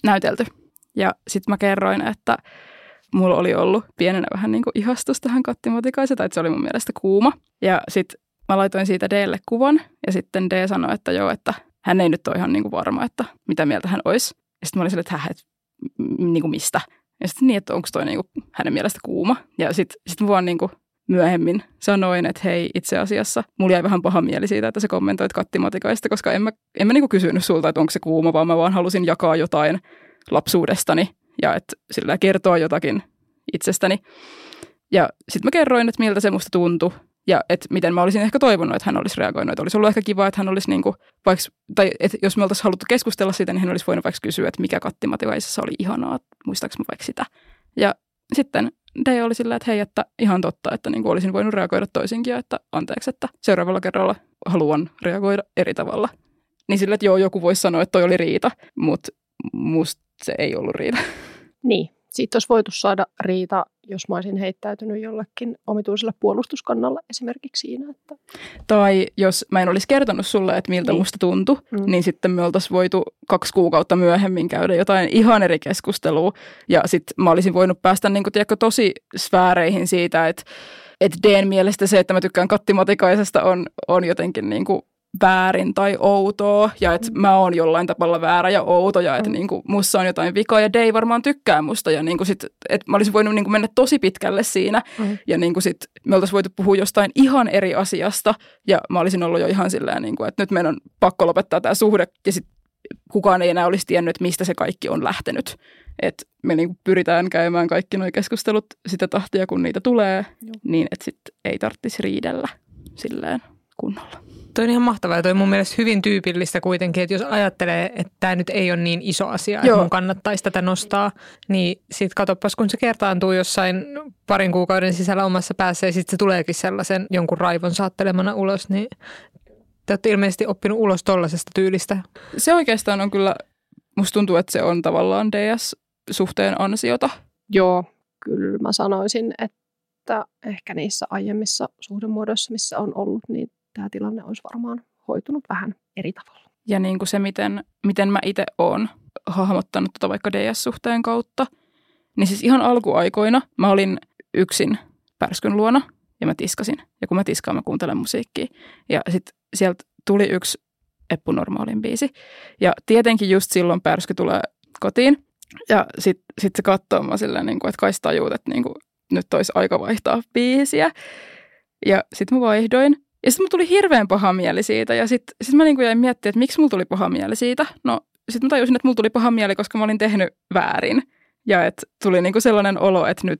näytelty. Ja sitten mä kerroin, että mulla oli ollut pienenä vähän niin kuin ihastus tähän Katti Matikaiseen, tai että se oli mun mielestä kuuma. Ja sitten mä laitoin siitä Dlle kuvan, ja sitten D sanoi, että joo, että hän ei nyt ole ihan niin kuin varma, että mitä mieltä hän olisi. Ja sitten mä olin sille, että, että niin kuin mistä. Ja sitten niin, että onko toi niin kuin hänen mielestä kuuma. Ja sitten sit vaan niin kuin myöhemmin sanoin, että hei, itse asiassa mulla jäi vähän paha mieli siitä, että sä kommentoit kattimatikaista, koska en mä, en mä niin kuin kysynyt sulta, että onko se kuuma, vaan mä vaan halusin jakaa jotain lapsuudestani ja että sillä kertoa jotakin itsestäni. Ja sitten mä kerroin, että miltä se musta tuntui ja että miten mä olisin ehkä toivonut, että hän olisi reagoinut. Että olisi ollut ehkä kiva, että hän olisi niin kuin, vaikka, tai että jos me oltaisiin haluttu keskustella siitä, niin hän olisi voinut vaikka kysyä, että mikä kattimativaisessa oli ihanaa, muistaaks mä vaikka sitä. Ja sitten Dei oli silleen, että hei, että ihan totta, että niin olisin voinut reagoida toisinkin ja että anteeksi, että seuraavalla kerralla haluan reagoida eri tavalla. Niin sille, että joo, joku voisi sanoa, että toi oli riita, mutta musta se ei ollut riita. Niin, siitä olisi voitu saada riita, jos mä olisin heittäytynyt jollekin omituiselle puolustuskannalla esimerkiksi siinä. Että... Tai jos mä en olisi kertonut sulle, että miltä niin. musta tuntui, mm. niin sitten me oltaisiin voitu kaksi kuukautta myöhemmin käydä jotain ihan eri keskustelua. Ja sitten mä olisin voinut päästä niin kuin, tiedätkö, tosi sfääreihin siitä, että että Dn mielestä se, että mä tykkään kattimatikaisesta on, on jotenkin niin kuin väärin tai outoa ja että mä oon jollain tapalla väärä ja outo ja että mm. niinku, mussa on jotain vikaa ja Dei varmaan tykkää musta ja niinku sit, että mä olisin voinut niinku mennä tosi pitkälle siinä mm. ja niinku sit me oltaisiin voitu puhua jostain ihan eri asiasta ja mä olisin ollut jo ihan silleen, niinku, että nyt meidän on pakko lopettaa tämä suhde ja sit kukaan ei enää olisi tiennyt, mistä se kaikki on lähtenyt. että me niinku pyritään käymään kaikki nuo keskustelut sitä tahtia, kun niitä tulee, Joo. niin että sitten ei tarvitsisi riidellä silleen kunnolla. Toi on ihan mahtavaa ja toi on mun mielestä hyvin tyypillistä kuitenkin, että jos ajattelee, että tämä nyt ei ole niin iso asia, Joo. että mun kannattaisi tätä nostaa, niin sit katoppas, kun se kertaantuu jossain parin kuukauden sisällä omassa päässä ja sitten se tuleekin sellaisen jonkun raivon saattelemana ulos, niin te olette ilmeisesti oppinut ulos tollaisesta tyylistä. Se oikeastaan on kyllä, musta tuntuu, että se on tavallaan DS-suhteen ansiota. Joo, kyllä mä sanoisin, että ehkä niissä aiemmissa suhdemuodoissa, missä on ollut, niin tämä tilanne olisi varmaan hoitunut vähän eri tavalla. ja niin kuin se, miten, miten mä itse oon hahmottanut tota vaikka DS-suhteen kautta. Niin siis ihan alkuaikoina mä olin yksin pärskyn luona ja mä tiskasin. Ja kun mä tiskaan, mä kuuntelen musiikkia. Ja sitten sieltä tuli yksi Eppu Normaalin biisi. Ja tietenkin just silloin pärsky tulee kotiin. Ja sitten sit se katsoo mä silleen, niin kuin, että kai tajuut, että niin kuin, nyt olisi aika vaihtaa biisiä. Ja sitten mä vaihdoin. Ja sitten tuli hirveän paha mieli siitä. Ja sitten sit mä niin kuin jäin miettimään, että miksi mulla tuli paha mieli siitä. No sitten mä tajusin, että mulla tuli paha mieli, koska mä olin tehnyt väärin. Ja että tuli niin kuin sellainen olo, että nyt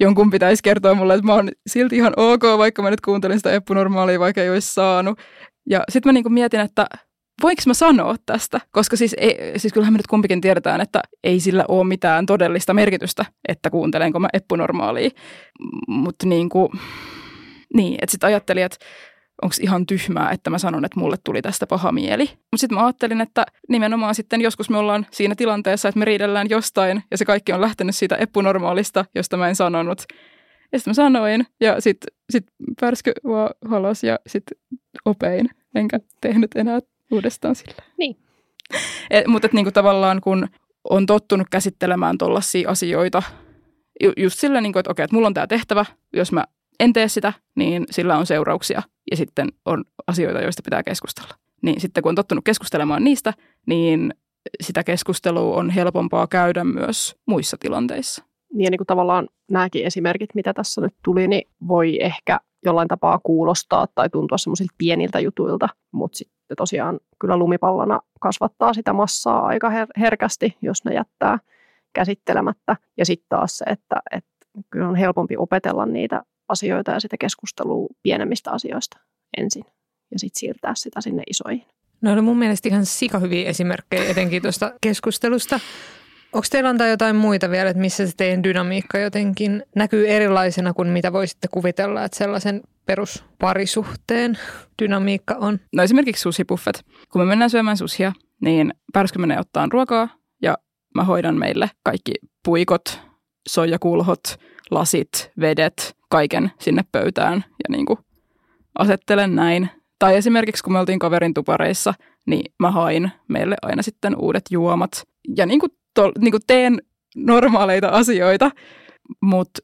jonkun pitäisi kertoa mulle, että mä oon silti ihan ok, vaikka mä nyt kuuntelin sitä eppunormaalia, vaikka ei olisi saanut. Ja sitten mä niin kuin mietin, että voinko mä sanoa tästä? Koska siis, ei, siis kyllähän me nyt kumpikin tiedetään, että ei sillä ole mitään todellista merkitystä, että kuuntelenko mä eppunormaalia. Mutta niin kuin, niin, että sitten ajattelin, että onko ihan tyhmää, että mä sanon, että mulle tuli tästä paha mieli. Mutta sitten mä ajattelin, että nimenomaan sitten joskus me ollaan siinä tilanteessa, että me riidellään jostain ja se kaikki on lähtenyt siitä epunormaalista, josta mä en sanonut. Ja sitten mä sanoin ja sitten sit pärsky vaan halas ja sitten opein, enkä tehnyt enää uudestaan sillä. Niin. *laughs* Et, mutta niinku tavallaan kun on tottunut käsittelemään tuollaisia asioita, ju, just sillä, niinku, että okei, että mulla on tämä tehtävä, jos mä en tee sitä, niin sillä on seurauksia ja sitten on asioita, joista pitää keskustella. Niin sitten kun on tottunut keskustelemaan niistä, niin sitä keskustelua on helpompaa käydä myös muissa tilanteissa. Niin ja niin kuin tavallaan nämäkin esimerkit, mitä tässä nyt tuli, niin voi ehkä jollain tapaa kuulostaa tai tuntua semmoisilta pieniltä jutuilta, mutta sitten tosiaan kyllä lumipallona kasvattaa sitä massaa aika her- herkästi, jos ne jättää käsittelemättä. Ja sitten taas se, että, että kyllä on helpompi opetella niitä asioita ja sitä keskustelua pienemmistä asioista ensin ja sitten siirtää sitä sinne isoihin. No oli mun mielestä ihan sika hyviä esimerkkejä etenkin tuosta keskustelusta. Onko teillä antaa jotain muita vielä, että missä se teidän dynamiikka jotenkin näkyy erilaisena kuin mitä voisitte kuvitella, että sellaisen perusparisuhteen dynamiikka on? No esimerkiksi susipuffet. Kun me mennään syömään susia, niin pärsky menee ottaa ruokaa ja mä hoidan meille kaikki puikot, soijakulhot, lasit, vedet, kaiken sinne pöytään ja niin kuin asettelen näin. Tai esimerkiksi kun me oltiin kaverin tupareissa, niin mä hain meille aina sitten uudet juomat. Ja niin kuin, to, niin kuin teen normaaleita asioita, mutta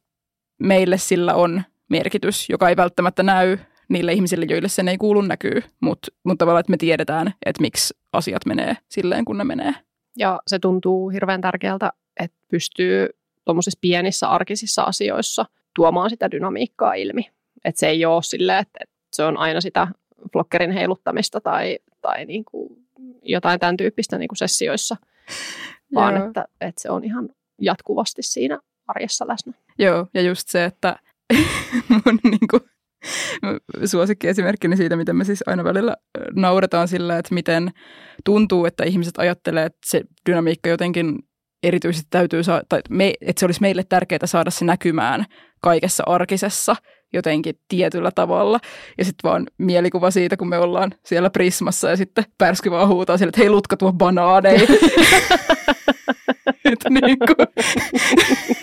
meille sillä on merkitys, joka ei välttämättä näy niille ihmisille, joille sen ei kuulu näkyy, mutta mut tavallaan, että me tiedetään, että miksi asiat menee silleen, kun ne menee. Ja se tuntuu hirveän tärkeältä, että pystyy tuommoisissa pienissä arkisissa asioissa tuomaan sitä dynamiikkaa ilmi. Että se ei ole silleen, että se on aina sitä blokkerin heiluttamista tai, tai niin kuin jotain tämän tyyppistä niin kuin sessioissa, vaan että, että se on ihan jatkuvasti siinä arjessa läsnä. Joo, ja just se, että *laughs* mun niin kuin, suosikkiesimerkkini siitä, miten me siis aina välillä nauretaan sillä, että miten tuntuu, että ihmiset ajattelee, että se dynamiikka jotenkin erityisesti täytyy saada, tai me, että se olisi meille tärkeää saada se näkymään kaikessa arkisessa jotenkin tietyllä tavalla. Ja sitten vaan mielikuva siitä, kun me ollaan siellä Prismassa ja sitten pärsky vaan huutaa sille, että hei Lutka tuo banaaneja. *laughs* että niin kuin,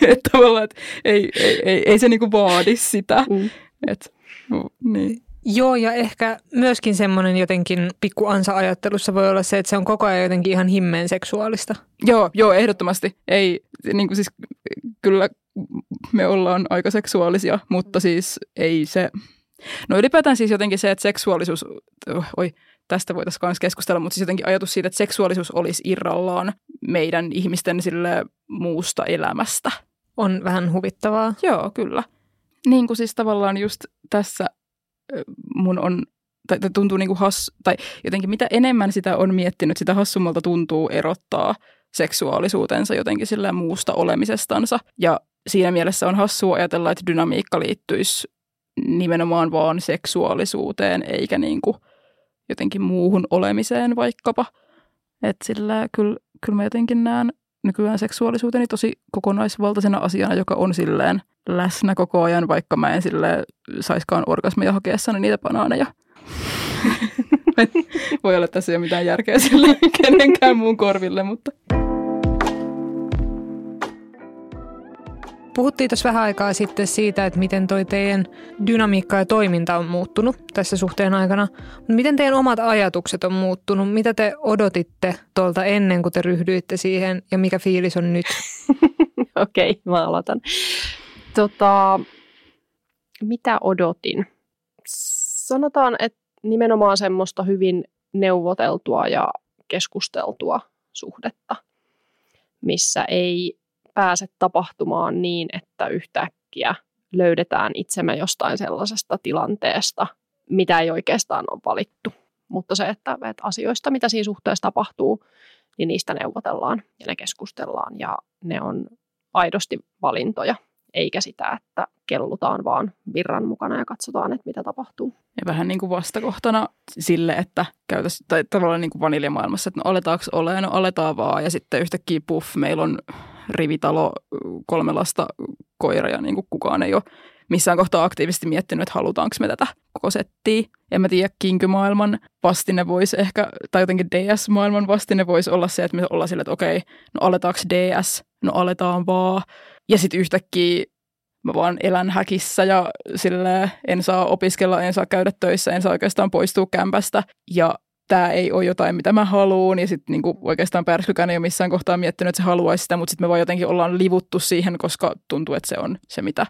*laughs* että tavallaan, että ei, ei, ei, ei se niin kuin vaadi sitä. Mm. että niin. Joo, ja ehkä myöskin semmoinen jotenkin pikku ansa-ajattelussa voi olla se, että se on koko ajan jotenkin ihan himmeen seksuaalista. Joo, joo, ehdottomasti. Ei, niin kuin siis kyllä me ollaan aika seksuaalisia, mutta siis ei se... No ylipäätään siis jotenkin se, että seksuaalisuus... Oh, oi, tästä voitaisiin myös keskustella, mutta siis jotenkin ajatus siitä, että seksuaalisuus olisi irrallaan meidän ihmisten sille muusta elämästä. On vähän huvittavaa. Joo, kyllä. Niin kuin siis tavallaan just tässä mun on, tai, tai tuntuu niin kuin has, tai jotenkin mitä enemmän sitä on miettinyt, sitä hassummalta tuntuu erottaa seksuaalisuutensa jotenkin sillä muusta olemisestansa. Ja siinä mielessä on hassua ajatella, että dynamiikka liittyisi nimenomaan vaan seksuaalisuuteen, eikä niin kuin jotenkin muuhun olemiseen vaikkapa. Että sillä kyllä, kyllä mä jotenkin näen nykyään seksuaalisuuteni tosi kokonaisvaltaisena asiana, joka on silleen läsnä koko ajan, vaikka mä en sille saiskaan orgasmia hakeessani niitä banaaneja. *laughs* Voi olla, että tässä ei ole mitään järkeä sille kenenkään muun korville, mutta... Puhuttiin tuossa vähän aikaa sitten siitä, että miten toi teidän dynamiikka ja toiminta on muuttunut tässä suhteen aikana. Miten teidän omat ajatukset on muuttunut? Mitä te odotitte tuolta ennen kuin te ryhdyitte siihen ja mikä fiilis on nyt? *laughs* Okei, okay, mä aloitan. Tota, mitä odotin? Sanotaan, että nimenomaan semmoista hyvin neuvoteltua ja keskusteltua suhdetta, missä ei pääse tapahtumaan niin, että yhtäkkiä löydetään itsemme jostain sellaisesta tilanteesta, mitä ei oikeastaan ole valittu. Mutta se, että, että asioista, mitä siinä suhteessa tapahtuu, niin niistä neuvotellaan ja ne keskustellaan ja ne on aidosti valintoja, eikä sitä, että kellutaan vaan virran mukana ja katsotaan, että mitä tapahtuu. Ja vähän niin kuin vastakohtana sille, että käytäisiin, tai tavallaan niin kuin vaniljamaailmassa, että no aletaanko ole, no aletaan vaan, ja sitten yhtäkkiä puff, meillä on rivitalo, kolme lasta, koira ja niin kuin kukaan ei ole missään kohtaa aktiivisesti miettinyt, että halutaanko me tätä koko settiä. En mä tiedä, kinkymaailman vastine voisi ehkä, tai jotenkin DS-maailman vastine voisi olla se, että me ollaan sille, että okei, no aletaanko DS, no aletaan vaan. Ja sitten yhtäkkiä mä vaan elän häkissä ja sille en saa opiskella, en saa käydä töissä, en saa oikeastaan poistua kämpästä. Ja tämä ei ole jotain, mitä mä haluan. Ja sitten niinku oikeastaan Pärskykään ei ole missään kohtaa miettinyt, että se haluaisi sitä, mutta sitten me vaan jotenkin ollaan livuttu siihen, koska tuntuu, että se on se, mitä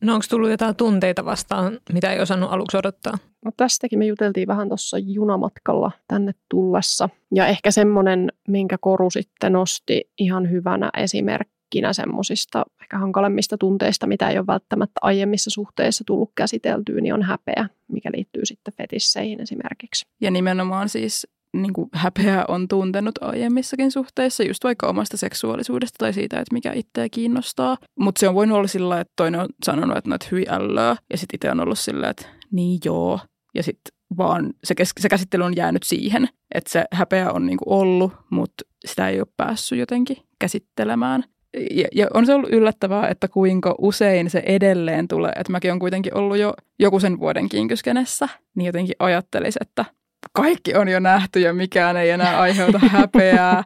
No onko tullut jotain tunteita vastaan, mitä ei osannut aluksi odottaa? No tästäkin me juteltiin vähän tuossa junamatkalla tänne tullessa. Ja ehkä semmoinen, minkä Koru sitten nosti ihan hyvänä esimerkkinä semmoisista ehkä hankalemmista tunteista, mitä ei ole välttämättä aiemmissa suhteissa tullut käsiteltyä, niin on häpeä, mikä liittyy sitten fetisseihin esimerkiksi. Ja nimenomaan siis niin kuin häpeä on tuntenut aiemmissakin suhteissa, just vaikka omasta seksuaalisuudesta tai siitä, että mikä itseä kiinnostaa. Mutta se on voinut olla sillä, että toinen on sanonut, että noit hyi ällöä, ja sitten itse on ollut sillä, että niin joo. Ja sitten vaan se, kes- se käsittely on jäänyt siihen, että se häpeä on niinku ollut, mutta sitä ei ole päässyt jotenkin käsittelemään. Ja, ja on se ollut yllättävää, että kuinka usein se edelleen tulee. Että mäkin on kuitenkin ollut jo joku sen vuoden kinkyskenessä, niin jotenkin ajattelisi, että kaikki on jo nähty ja mikään ei enää aiheuta *laughs* häpeää.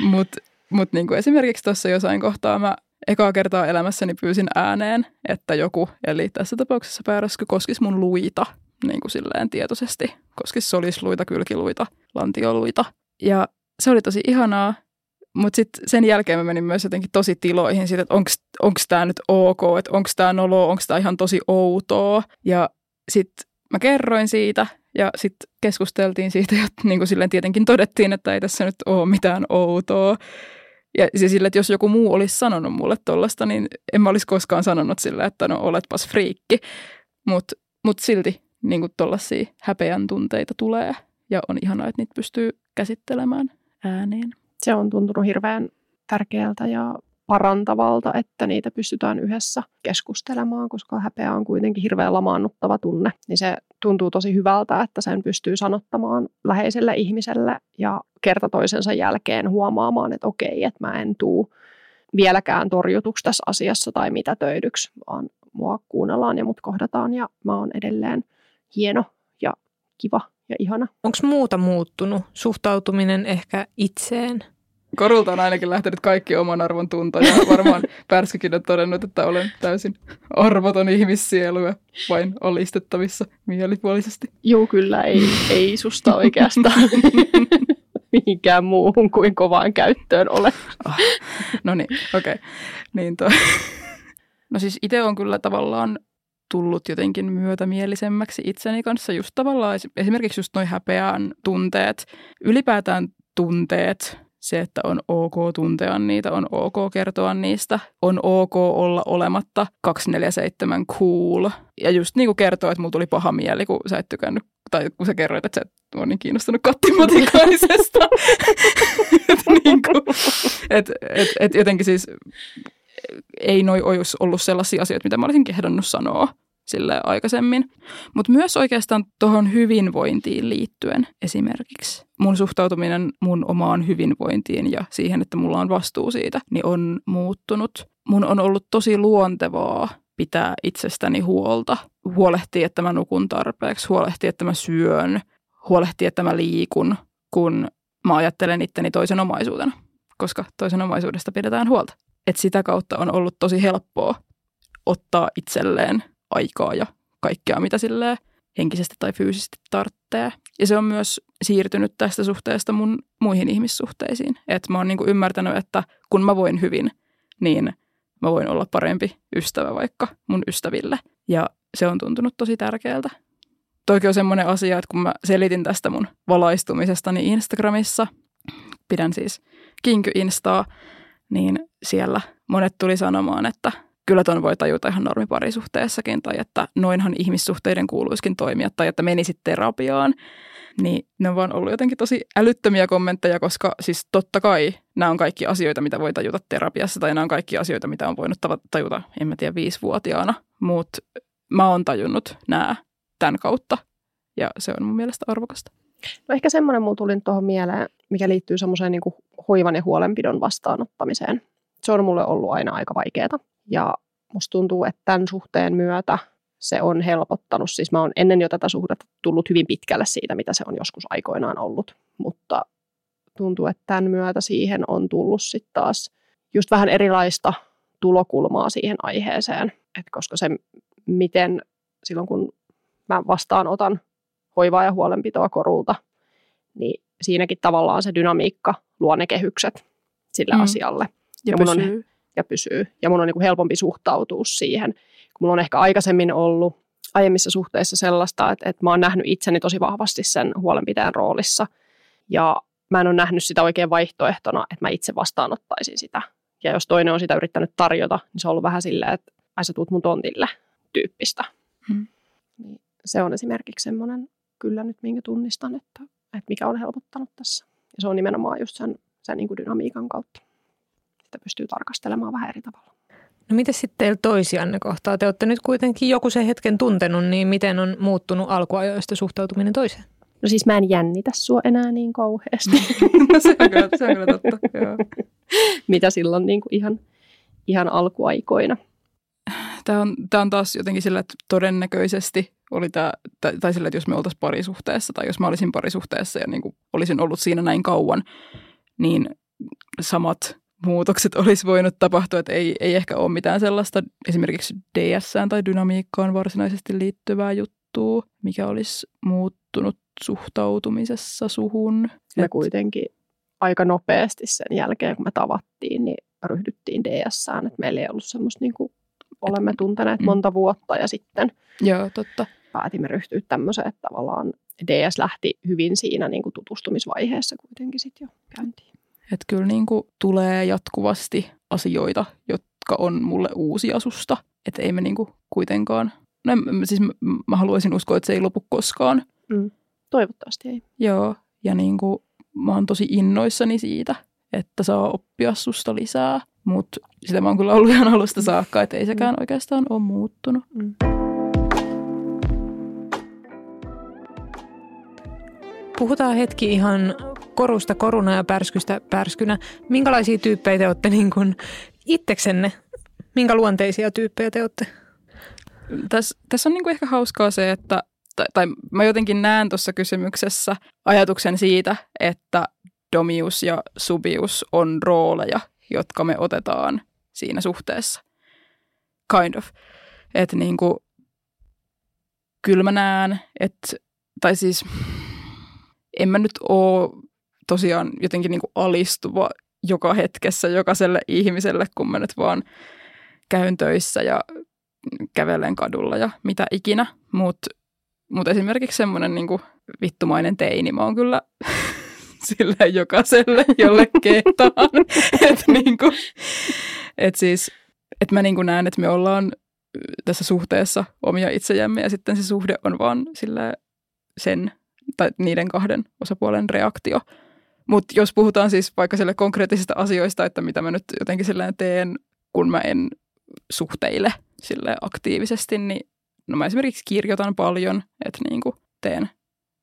Mutta mut niinku esimerkiksi tuossa jossain kohtaa mä ekaa kertaa elämässäni pyysin ääneen, että joku, eli tässä tapauksessa pääräsky, koskisi mun luita, niin kuin silleen tietoisesti. Koskisi solisluita, kylkiluita, lantioluita. Ja se oli tosi ihanaa, mutta sitten sen jälkeen mä menin myös jotenkin tosi tiloihin siitä, että onko tämä nyt ok, että onko tämä nolo, onko tämä ihan tosi outoa. Ja sitten mä kerroin siitä ja sitten keskusteltiin siitä *laughs* ja niin kuin silleen tietenkin todettiin, että ei tässä nyt ole mitään outoa. Ja siis sille, että jos joku muu olisi sanonut mulle tollasta, niin en mä olisi koskaan sanonut sille, että no oletpas friikki. Mutta mut silti niin kuin tollaisia häpeän tunteita tulee ja on ihanaa, että niitä pystyy käsittelemään ääneen. Se on tuntunut hirveän tärkeältä ja parantavalta, että niitä pystytään yhdessä keskustelemaan, koska häpeä on kuitenkin hirveän lamaannuttava tunne. Niin se tuntuu tosi hyvältä, että sen pystyy sanottamaan läheiselle ihmiselle ja kerta toisensa jälkeen huomaamaan, että okei, että mä en tuu vieläkään torjutuksi tässä asiassa tai mitä töidyksi, vaan mua kuunnellaan ja mut kohdataan ja mä oon edelleen hieno ja kiva ja ihana. Onko muuta muuttunut? Suhtautuminen ehkä itseen? Korulta on ainakin lähtenyt kaikki oman arvon tunto ja varmaan *laughs* Pärskykin on todennut, että olen täysin arvoton ihmissielu ja vain olistettavissa mielipuolisesti. Joo, kyllä ei, ei susta oikeastaan *laughs* mihinkään muuhun kuin kovaan käyttöön ole. Oh, no niin, okei. Okay. Niin toi. *laughs* No siis itse on kyllä tavallaan tullut jotenkin myötämielisemmäksi itseni kanssa just tavallaan esimerkiksi just noin häpeän tunteet, ylipäätään tunteet, se, että on ok tuntea niitä, on ok kertoa niistä, on ok olla olematta 247 cool. Ja just niin kuin kertoo, että mulla tuli paha mieli, kun sä et tykännyt, tai kun sä kerroit, että sä et ole niin kiinnostunut kattimatikaisesta. *laughs* et, niin kuin, et, et, et jotenkin siis ei noi olisi ollut sellaisia asioita, mitä mä olisin kehdannut sanoa sille aikaisemmin. Mutta myös oikeastaan tuohon hyvinvointiin liittyen esimerkiksi. Mun suhtautuminen mun omaan hyvinvointiin ja siihen, että mulla on vastuu siitä, niin on muuttunut. Mun on ollut tosi luontevaa pitää itsestäni huolta. Huolehtii, että mä nukun tarpeeksi, huolehtii, että mä syön, huolehtii, että mä liikun, kun mä ajattelen itteni toisen omaisuutena, koska toisen omaisuudesta pidetään huolta. Että sitä kautta on ollut tosi helppoa ottaa itselleen aikaa ja kaikkea, mitä silleen henkisesti tai fyysisesti tarvitsee. Ja se on myös siirtynyt tästä suhteesta mun muihin ihmissuhteisiin. Että mä oon niinku ymmärtänyt, että kun mä voin hyvin, niin mä voin olla parempi ystävä vaikka mun ystäville. Ja se on tuntunut tosi tärkeältä. Toki on semmoinen asia, että kun mä selitin tästä mun valaistumisesta niin Instagramissa, pidän siis Kinky Instaa, niin siellä monet tuli sanomaan, että kyllä ton voi tajuta ihan normiparisuhteessakin, tai että noinhan ihmissuhteiden kuuluiskin toimia, tai että menisit terapiaan. Niin ne on vaan ollut jotenkin tosi älyttömiä kommentteja, koska siis totta kai nämä on kaikki asioita, mitä voi tajuta terapiassa, tai nämä on kaikki asioita, mitä on voinut tajuta, en mä tiedä, viisivuotiaana. Mutta mä oon tajunnut nämä tämän kautta, ja se on mun mielestä arvokasta. No ehkä semmoinen mulla tuli tuohon mieleen, mikä liittyy semmoiseen niin hoivan ja huolenpidon vastaanottamiseen. Se on mulle ollut aina aika vaikeaa. Ja musta tuntuu, että tämän suhteen myötä se on helpottanut. Siis mä oon ennen jo tätä suhdetta tullut hyvin pitkälle siitä, mitä se on joskus aikoinaan ollut. Mutta tuntuu, että tämän myötä siihen on tullut sitten taas just vähän erilaista tulokulmaa siihen aiheeseen. Et koska se, miten silloin kun mä vastaanotan hoivaa ja huolenpitoa korulta, niin siinäkin tavallaan se dynamiikka luo ne kehykset sille mm. asialle. Ja, ja pysyy. On, ja pysyy. Ja mun on niin kuin helpompi suhtautua siihen, kun mulla on ehkä aikaisemmin ollut aiemmissa suhteissa sellaista, että, että mä oon nähnyt itseni tosi vahvasti sen huolenpitäjän roolissa. Ja mä en ole nähnyt sitä oikein vaihtoehtona, että mä itse vastaanottaisin sitä. Ja jos toinen on sitä yrittänyt tarjota, niin se on ollut vähän silleen, että ai sä tuut mun tontille tyyppistä. Hmm. Niin se on esimerkiksi semmoinen kyllä nyt, minkä tunnistan, että, että mikä on helpottanut tässä. Ja se on nimenomaan just sen, sen niin kuin dynamiikan kautta. Sitä pystyy tarkastelemaan vähän eri tavalla. No miten sitten teillä toisianne kohtaa? Te olette nyt kuitenkin joku sen hetken tuntenut, niin miten on muuttunut alkuajoista suhtautuminen toiseen? No siis mä en jännitä sua enää niin kauheasti. *laughs* no se on kyllä, se on kyllä totta, joo. Mitä silloin niin kuin ihan, ihan alkuaikoina. Tämä on, tämä on taas jotenkin sillä, että todennäköisesti oli tämä, tai, tai sillä, että jos me oltaisiin parisuhteessa tai jos mä olisin parisuhteessa ja niin kuin olisin ollut siinä näin kauan, niin samat muutokset *laughs* olisi voinut tapahtua, että ei, ei ehkä ole mitään sellaista esimerkiksi ds tai dynamiikkaan varsinaisesti liittyvää juttua, mikä olisi muuttunut suhtautumisessa suhun. Me Et... kuitenkin aika nopeasti sen jälkeen, kun me tavattiin, niin ryhdyttiin ds että meillä ei ollut semmoista niin kuin olemme tunteneet mm. monta vuotta ja sitten Joo, totta. päätimme ryhtyä tämmöiseen, että tavallaan DS lähti hyvin siinä niin kuin tutustumisvaiheessa kuitenkin sitten jo käyntiin. Että kyllä niin kuin tulee jatkuvasti asioita, jotka on mulle uusi asusta. Että ei me niin kuin kuitenkaan, no siis mä, mä haluaisin uskoa, että se ei lopu koskaan. Mm. Toivottavasti ei. Joo, ja niin kuin mä oon tosi innoissani siitä, että saa oppia susta lisää. Mutta sitä mä oon kyllä ollut ihan alusta saakka, että ei sekään mm. oikeastaan ole muuttunut. Mm. Puhutaan hetki ihan korusta koruna ja pärskystä pärskynä. Minkälaisia tyyppejä te olette niin kuin itseksenne? Minkä luonteisia tyyppejä te olette? Tässä, tässä on niin kuin ehkä hauskaa se, että tai, tai mä jotenkin näen tuossa kysymyksessä ajatuksen siitä, että domius ja subius on rooleja, jotka me otetaan siinä suhteessa. Kind of. Että niin kuin, kyllä mä näen, että, tai siis en mä nyt ole tosiaan jotenkin niin kuin alistuva joka hetkessä jokaiselle ihmiselle, kun mä nyt vaan käyn töissä ja kävelen kadulla ja mitä ikinä. Mutta mut esimerkiksi semmoinen niin vittumainen teini mä oon kyllä *laughs* sille jokaiselle, jolle kehtaan. *laughs* että niinku, et siis, et mä niinku näen, että me ollaan tässä suhteessa omia itsejämme ja sitten se suhde on vaan sille sen tai niiden kahden osapuolen reaktio. Mutta jos puhutaan siis vaikka sille konkreettisista asioista, että mitä mä nyt jotenkin silleen teen, kun mä en suhteile sille aktiivisesti, niin no mä esimerkiksi kirjoitan paljon, että niinku teen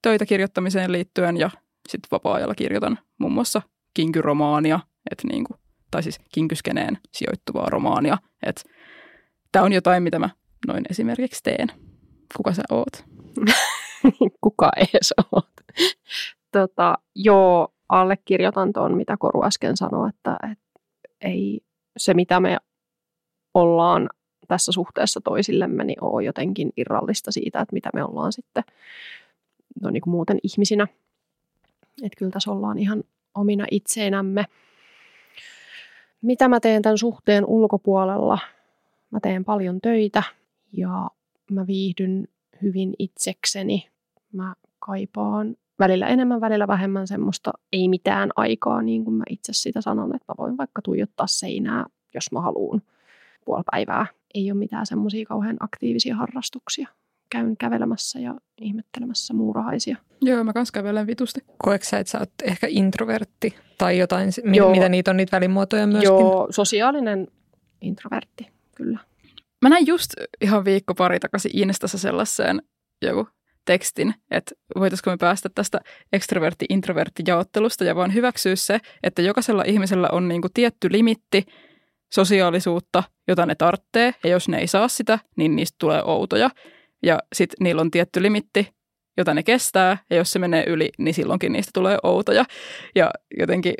töitä kirjoittamiseen liittyen ja sitten vapaa-ajalla kirjoitan muun muassa kinkyromaania, että niin kuin, tai siis kinkyskeneen sijoittuvaa romaania. Tämä on jotain, mitä mä noin esimerkiksi teen. Kuka sä oot? *laughs* Kuka edes oot? tota, joo, allekirjoitan tuon, mitä Koru äsken sanoi, että, että ei, se, mitä me ollaan tässä suhteessa toisillemme, niin on jotenkin irrallista siitä, että mitä me ollaan sitten no niin kuin muuten ihmisinä. Että kyllä tässä ollaan ihan omina itseinämme. Mitä mä teen tämän suhteen ulkopuolella? Mä teen paljon töitä ja mä viihdyn hyvin itsekseni. Mä kaipaan välillä enemmän, välillä vähemmän semmoista ei mitään aikaa, niin kuin mä itse sitä sanon, että mä voin vaikka tuijottaa seinää, jos mä haluan puoli päivää. Ei ole mitään semmoisia kauhean aktiivisia harrastuksia. Käyn kävelemässä ja ihmettelemässä muurahaisia. Joo, mä kans kävelen vitusti. Koetko sä, että sä oot ehkä introvertti tai jotain, Joo. mitä niitä on niitä välimuotoja myöskin? Joo, sosiaalinen introvertti, kyllä. Mä näin just ihan viikko pari takaisin Instassa sellaiseen joku tekstin, että voitaisiko me päästä tästä ekstrovertti-introvertti-jaottelusta ja vaan hyväksyä se, että jokaisella ihmisellä on niinku tietty limitti sosiaalisuutta, jota ne tarvitsee, ja jos ne ei saa sitä, niin niistä tulee outoja. Ja sitten niillä on tietty limitti, jota ne kestää, ja jos se menee yli, niin silloinkin niistä tulee outoja. Ja jotenkin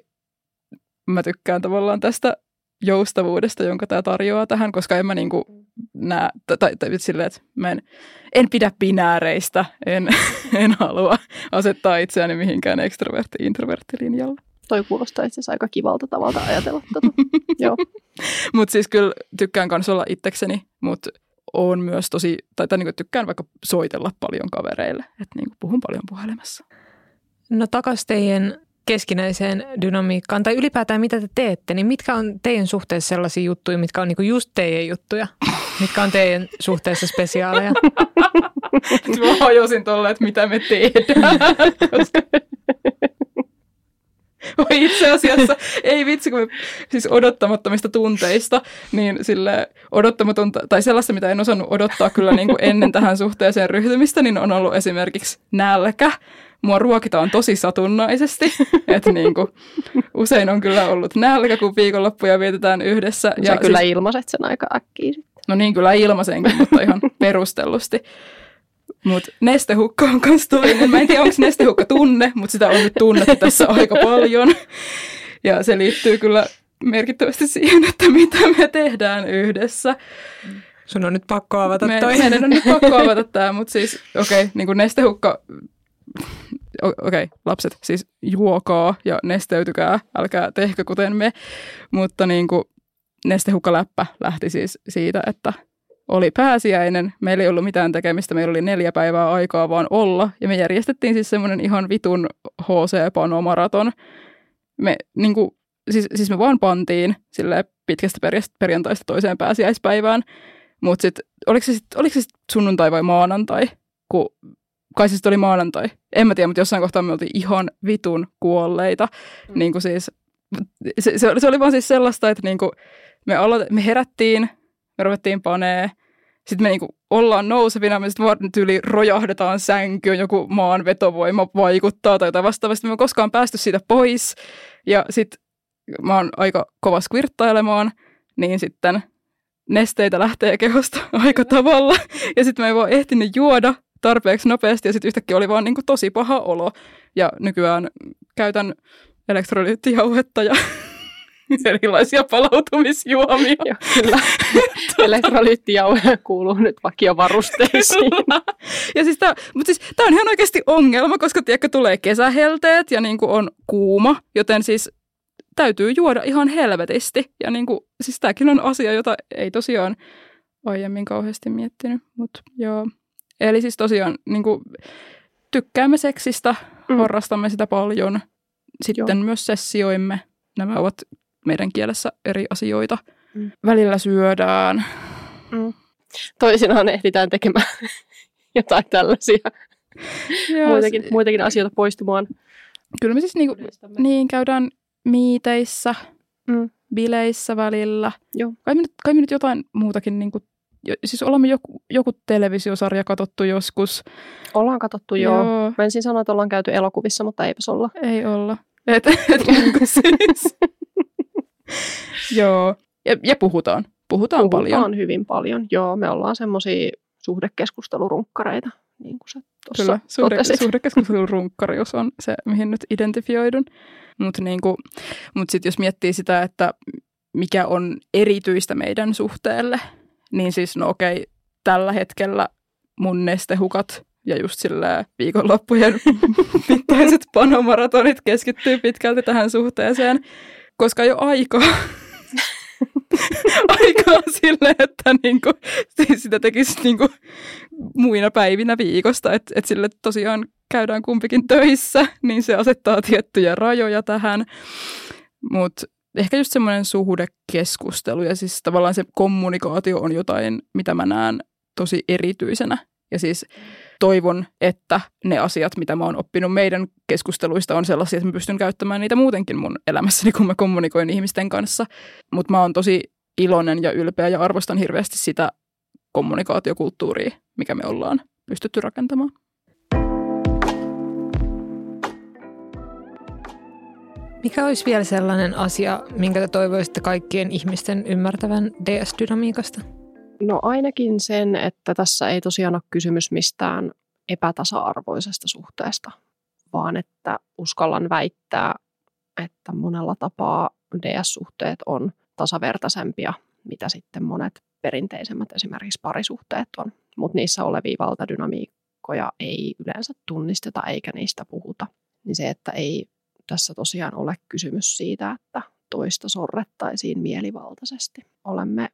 mä tykkään tavallaan tästä joustavuudesta, jonka tämä tarjoaa tähän, koska en mä niinku näe, tai, tai, tai silleen, että mä en, en pidä binääreistä, en, *laughs* en halua asettaa itseäni mihinkään ekstrovertti-introvertti-linjalle. Toi kuulostaa itse asiassa aika kivalta tavalta ajatella. Joo. *laughs* Mutta siis kyllä tykkään myös olla itsekseni, mutta on myös tosi, tai, tai niin tykkään vaikka soitella paljon kavereille, että niin puhun paljon puhelimessa. No takas teidän keskinäiseen dynamiikkaan, tai ylipäätään mitä te teette, niin mitkä on teidän suhteessa sellaisia juttuja, mitkä on niinku just teidän juttuja? Mitkä on teidän suhteessa spesiaaleja? *laughs* Mä hajosin tolle, että mitä me tehdään. Koska... Vai itse asiassa, ei vitsi, kun me, siis odottamattomista tunteista, niin sille odottamatonta, tai sellaista, mitä en osannut odottaa kyllä niin kuin ennen tähän suhteeseen ryhtymistä, niin on ollut esimerkiksi nälkä. Mua ruokitaan tosi satunnaisesti, että niin kuin, usein on kyllä ollut nälkä, kun viikonloppuja vietetään yhdessä. Sä ja kyllä siis, ilmaiset sen aika äkkiä. No niin, kyllä ilmaisenkin, mutta ihan perustellusti. Mutta nestehukka on myös toinen. Mä en tiedä, onko nestehukka tunne, mutta sitä on nyt tunnettu tässä aika paljon. Ja se liittyy kyllä merkittävästi siihen, että mitä me tehdään yhdessä. Sun on nyt pakko avata me, toi. Meidän on nyt pakko avata tämä, mutta siis okei, okay, niin kuin nestehukka, okei, okay, lapset, siis juokaa ja nesteytykää, älkää tehkö kuten me, mutta niin kuin nestehukkaläppä lähti siis siitä, että oli pääsiäinen, meillä ei ollut mitään tekemistä, meillä oli neljä päivää aikaa vaan olla, ja me järjestettiin siis semmoinen ihan vitun HC-panomaraton. Me, niin kuin, siis, siis me vaan pantiin sille pitkästä perjantaista toiseen pääsiäispäivään, mutta sitten oliko se sitten sit sunnuntai vai maanantai, kun kai se oli maanantai. En mä tiedä, mutta jossain kohtaa me oltiin ihan vitun kuolleita. Mm. Niin kuin siis, se, se, se, oli vaan siis sellaista, että niin kuin me, aloit, me herättiin, me ruvettiin panee. Sitten me niinku ollaan nousevina, me sitten tyyli rojahdetaan sänkyyn, joku maan vetovoima vaikuttaa tai jotain vastaavasti. Me ei koskaan päästy siitä pois. Ja sitten mä oon aika kova skvirttailemaan, niin sitten nesteitä lähtee kehosta *laughs* aika tavalla. Ja sitten mä en vaan ehtinyt juoda tarpeeksi nopeasti ja sitten yhtäkkiä oli vaan niinku tosi paha olo. Ja nykyään käytän elektrolyyttijauhetta ja *laughs* *laughs* erilaisia palautumisjuomia. Joo, kyllä. *laughs* Elektrolyyttijauhe kuuluu nyt vakiovarusteisiin. ja siis tämä, mutta siis tämä on ihan oikeasti ongelma, koska tiedätkö, tulee kesähelteet ja niin kuin on kuuma, joten siis täytyy juoda ihan helvetisti. Ja niin kuin, siis tämäkin on asia, jota ei tosiaan aiemmin kauheasti miettinyt, mutta joo. Eli siis tosiaan niin kuin, tykkäämme seksistä, mm. harrastamme sitä paljon. Sitten joo. myös sessioimme. Nämä ovat meidän kielessä eri asioita. Mm. Välillä syödään. Mm. Toisinaan ehditään tekemään *laughs* jotain tällaisia Joo, muitakin, muitakin asioita poistumaan. Kyllä me siis niinku, niin käydään miiteissä, mm. bileissä välillä. Joo. Kai, me nyt, kai me nyt jotain muutakin, niinku, siis olemme joku, joku televisiosarja katsottu joskus. Ollaan katsottu, joo. joo. Mä ensin sanoa, että ollaan käyty elokuvissa, mutta eipäs olla. Ei olla. Et, et, *laughs* *laughs* niinku siis. *laughs* Joo, ja, ja puhutaan. Puhutaan, puhutaan paljon. hyvin paljon, joo. Me ollaan semmoisia suhdekeskustelurunkkareita, niin kuin sä tuossa Kyllä, suhde, suhdekeskustelurunkkarius on se, mihin nyt identifioidun. Mutta niinku, mut sitten jos miettii sitä, että mikä on erityistä meidän suhteelle, niin siis no okei, tällä hetkellä mun nestehukat ja just sillä viikonloppujen *laughs* mittaiset panomaratonit keskittyy pitkälti tähän suhteeseen, koska ole aikaa. *laughs* aikaa sille, että niinku, sitä tekisi niinku muina päivinä viikosta, että et sille tosiaan käydään kumpikin töissä, niin se asettaa tiettyjä rajoja tähän. Mutta ehkä just semmoinen suhdekeskustelu ja siis tavallaan se kommunikaatio on jotain, mitä mä näen tosi erityisenä. Ja siis toivon, että ne asiat, mitä mä oon oppinut meidän keskusteluista, on sellaisia, että mä pystyn käyttämään niitä muutenkin mun elämässäni, kun mä kommunikoin ihmisten kanssa. Mutta mä oon tosi iloinen ja ylpeä ja arvostan hirveästi sitä kommunikaatiokulttuuria, mikä me ollaan pystytty rakentamaan. Mikä olisi vielä sellainen asia, minkä te toivoisitte kaikkien ihmisten ymmärtävän DS-dynamiikasta? No ainakin sen, että tässä ei tosiaan ole kysymys mistään epätasa-arvoisesta suhteesta, vaan että uskallan väittää, että monella tapaa DS-suhteet on tasavertaisempia, mitä sitten monet perinteisemmät esimerkiksi parisuhteet on. Mutta niissä olevia valtadynamiikkoja ei yleensä tunnisteta eikä niistä puhuta. Niin se, että ei tässä tosiaan ole kysymys siitä, että toista sorrettaisiin mielivaltaisesti. Olemme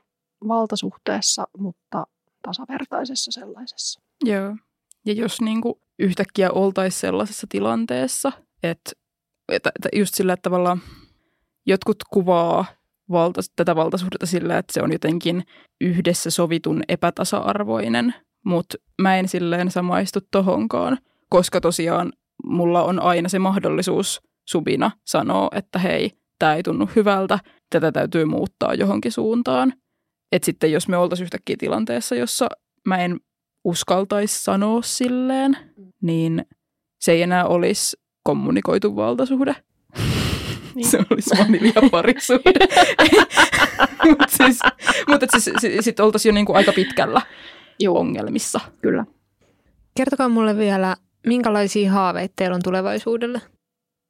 valtasuhteessa, mutta tasavertaisessa sellaisessa. Joo. Ja jos niin kuin yhtäkkiä oltaisiin sellaisessa tilanteessa, että, että, just sillä että tavallaan jotkut kuvaa valta, tätä valtasuhdetta sillä, että se on jotenkin yhdessä sovitun epätasa-arvoinen, mutta mä en silleen samaistu tohonkaan, koska tosiaan mulla on aina se mahdollisuus subina sanoa, että hei, tämä ei tunnu hyvältä, tätä täytyy muuttaa johonkin suuntaan. Että sitten jos me oltaisiin yhtäkkiä tilanteessa, jossa mä en uskaltaisi sanoa silleen, niin se ei enää olisi kommunikoitu valtasuhde. Niin. Se olisi vaniljaparisuhde. *laughs* mutta siis, mut siis, sitten oltaisiin jo niinku aika pitkällä Joo. ongelmissa. Kyllä. Kertokaa mulle vielä, minkälaisia haaveita teillä on tulevaisuudelle?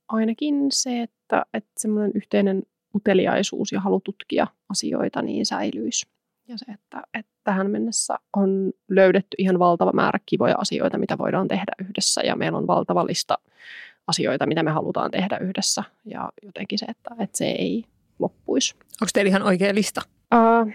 Ainakin se, että, että semmoinen yhteinen uteliaisuus ja halu tutkia asioita niin säilyisi. Ja se, että, että tähän mennessä on löydetty ihan valtava määrä kivoja asioita, mitä voidaan tehdä yhdessä. Ja meillä on valtava lista asioita, mitä me halutaan tehdä yhdessä. Ja jotenkin se, että, että se ei loppuisi. Onko teillä ihan oikea lista? Uh,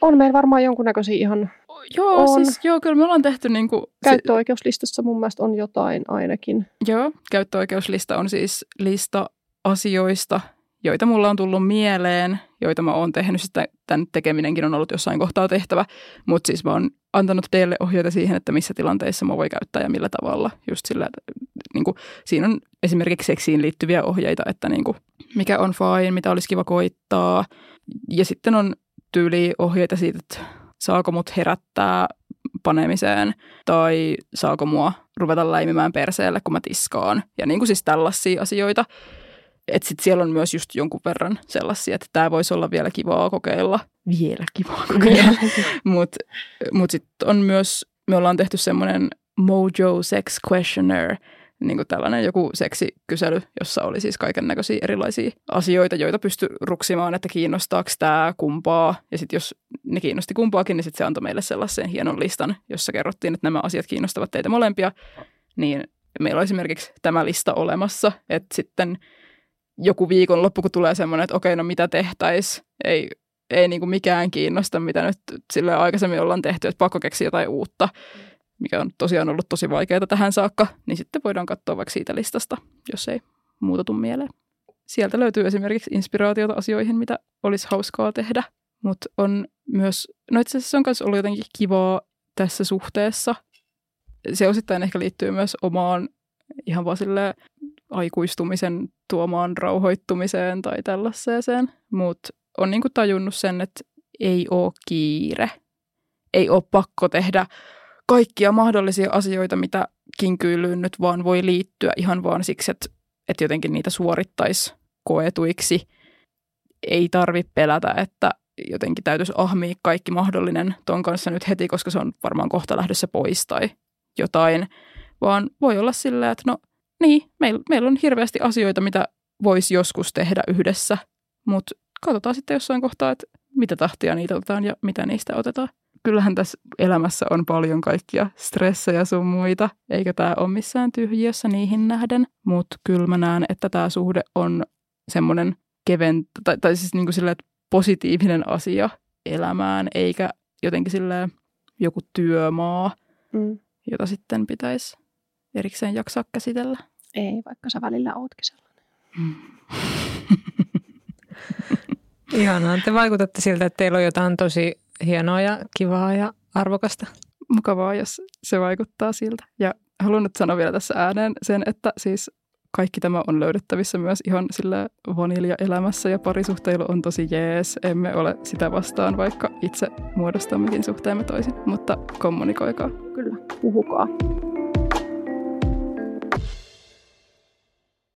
on meillä varmaan jonkunnäköisiä ihan... Joo, on. siis joo, kyllä me ollaan tehty niin kuin... Käyttöoikeuslistassa mun mielestä on jotain ainakin. Joo, käyttöoikeuslista on siis lista asioista, joita mulla on tullut mieleen, joita mä oon tehnyt. Sitä, tämän tekeminenkin on ollut jossain kohtaa tehtävä, mutta siis mä oon antanut teille ohjeita siihen, että missä tilanteissa mä voi käyttää ja millä tavalla. Just sillä, niin kuin, siinä on esimerkiksi seksiin liittyviä ohjeita, että niin kuin, mikä on fine, mitä olisi kiva koittaa. Ja sitten on tyyli ohjeita siitä, että saako mut herättää panemiseen tai saako mua ruveta läimimään perseelle, kun mä tiskaan. Ja niin kuin siis tällaisia asioita. Että sitten siellä on myös just jonkun verran sellaisia, että tämä voisi olla vielä kivaa kokeilla. Vielä kivaa *laughs* kokeilla. Mutta mut sitten on myös, me ollaan tehty semmoinen Mojo Sex Questionnaire, niin kuin tällainen joku seksikysely, jossa oli siis kaiken näköisiä erilaisia asioita, joita pystyi ruksimaan, että kiinnostaako tämä kumpaa. Ja sitten jos ne kiinnosti kumpaakin, niin sitten se antoi meille sellaisen hienon listan, jossa kerrottiin, että nämä asiat kiinnostavat teitä molempia. Niin meillä on esimerkiksi tämä lista olemassa, että sitten joku viikonloppu, kun tulee semmoinen, että okei, no mitä tehtäisiin, ei, ei niin kuin mikään kiinnosta, mitä nyt sille aikaisemmin ollaan tehty, että pakko keksiä jotain uutta, mikä on tosiaan ollut tosi vaikeaa tähän saakka, niin sitten voidaan katsoa vaikka siitä listasta, jos ei muuta tuu mieleen. Sieltä löytyy esimerkiksi inspiraatiota asioihin, mitä olisi hauskaa tehdä, mutta on myös, no itse asiassa on myös ollut jotenkin kivaa tässä suhteessa. Se osittain ehkä liittyy myös omaan ihan vaan sille aikuistumisen tuomaan rauhoittumiseen tai tällaiseen, mutta on niinku tajunnut sen, että ei ole kiire. Ei ole pakko tehdä kaikkia mahdollisia asioita, mitä kinkyylyyn nyt vaan voi liittyä ihan vaan siksi, että, että jotenkin niitä suorittaisi koetuiksi. Ei tarvi pelätä, että jotenkin täytyisi ahmia kaikki mahdollinen ton kanssa nyt heti, koska se on varmaan kohta lähdössä pois tai jotain, vaan voi olla silleen, että no niin, meillä, meillä on hirveästi asioita, mitä voisi joskus tehdä yhdessä, mutta katsotaan sitten jossain kohtaa, että mitä tahtia niitä otetaan ja mitä niistä otetaan. Kyllähän tässä elämässä on paljon kaikkia stressejä sun muita, eikä tämä ole missään tyhjiössä niihin nähden. Mutta kyllä mä näen, että tämä suhde on semmoinen keven, tai, tai siis niin kuin silleen, että positiivinen asia elämään, eikä jotenkin silleen joku työmaa, mm. jota sitten pitäisi erikseen jaksaa käsitellä. Ei, vaikka sä välillä ootkin sellainen. Mm. *laughs* Ihanaa. Te vaikutatte siltä, että teillä on jotain tosi hienoa ja kivaa ja arvokasta. Mukavaa, jos se vaikuttaa siltä. Ja haluan nyt sanoa vielä tässä ääneen sen, että siis kaikki tämä on löydettävissä myös ihan sillä vanilja-elämässä ja parisuhteilu on tosi jees. Emme ole sitä vastaan, vaikka itse muodostammekin suhteemme toisin, mutta kommunikoikaa. Kyllä, puhukaa.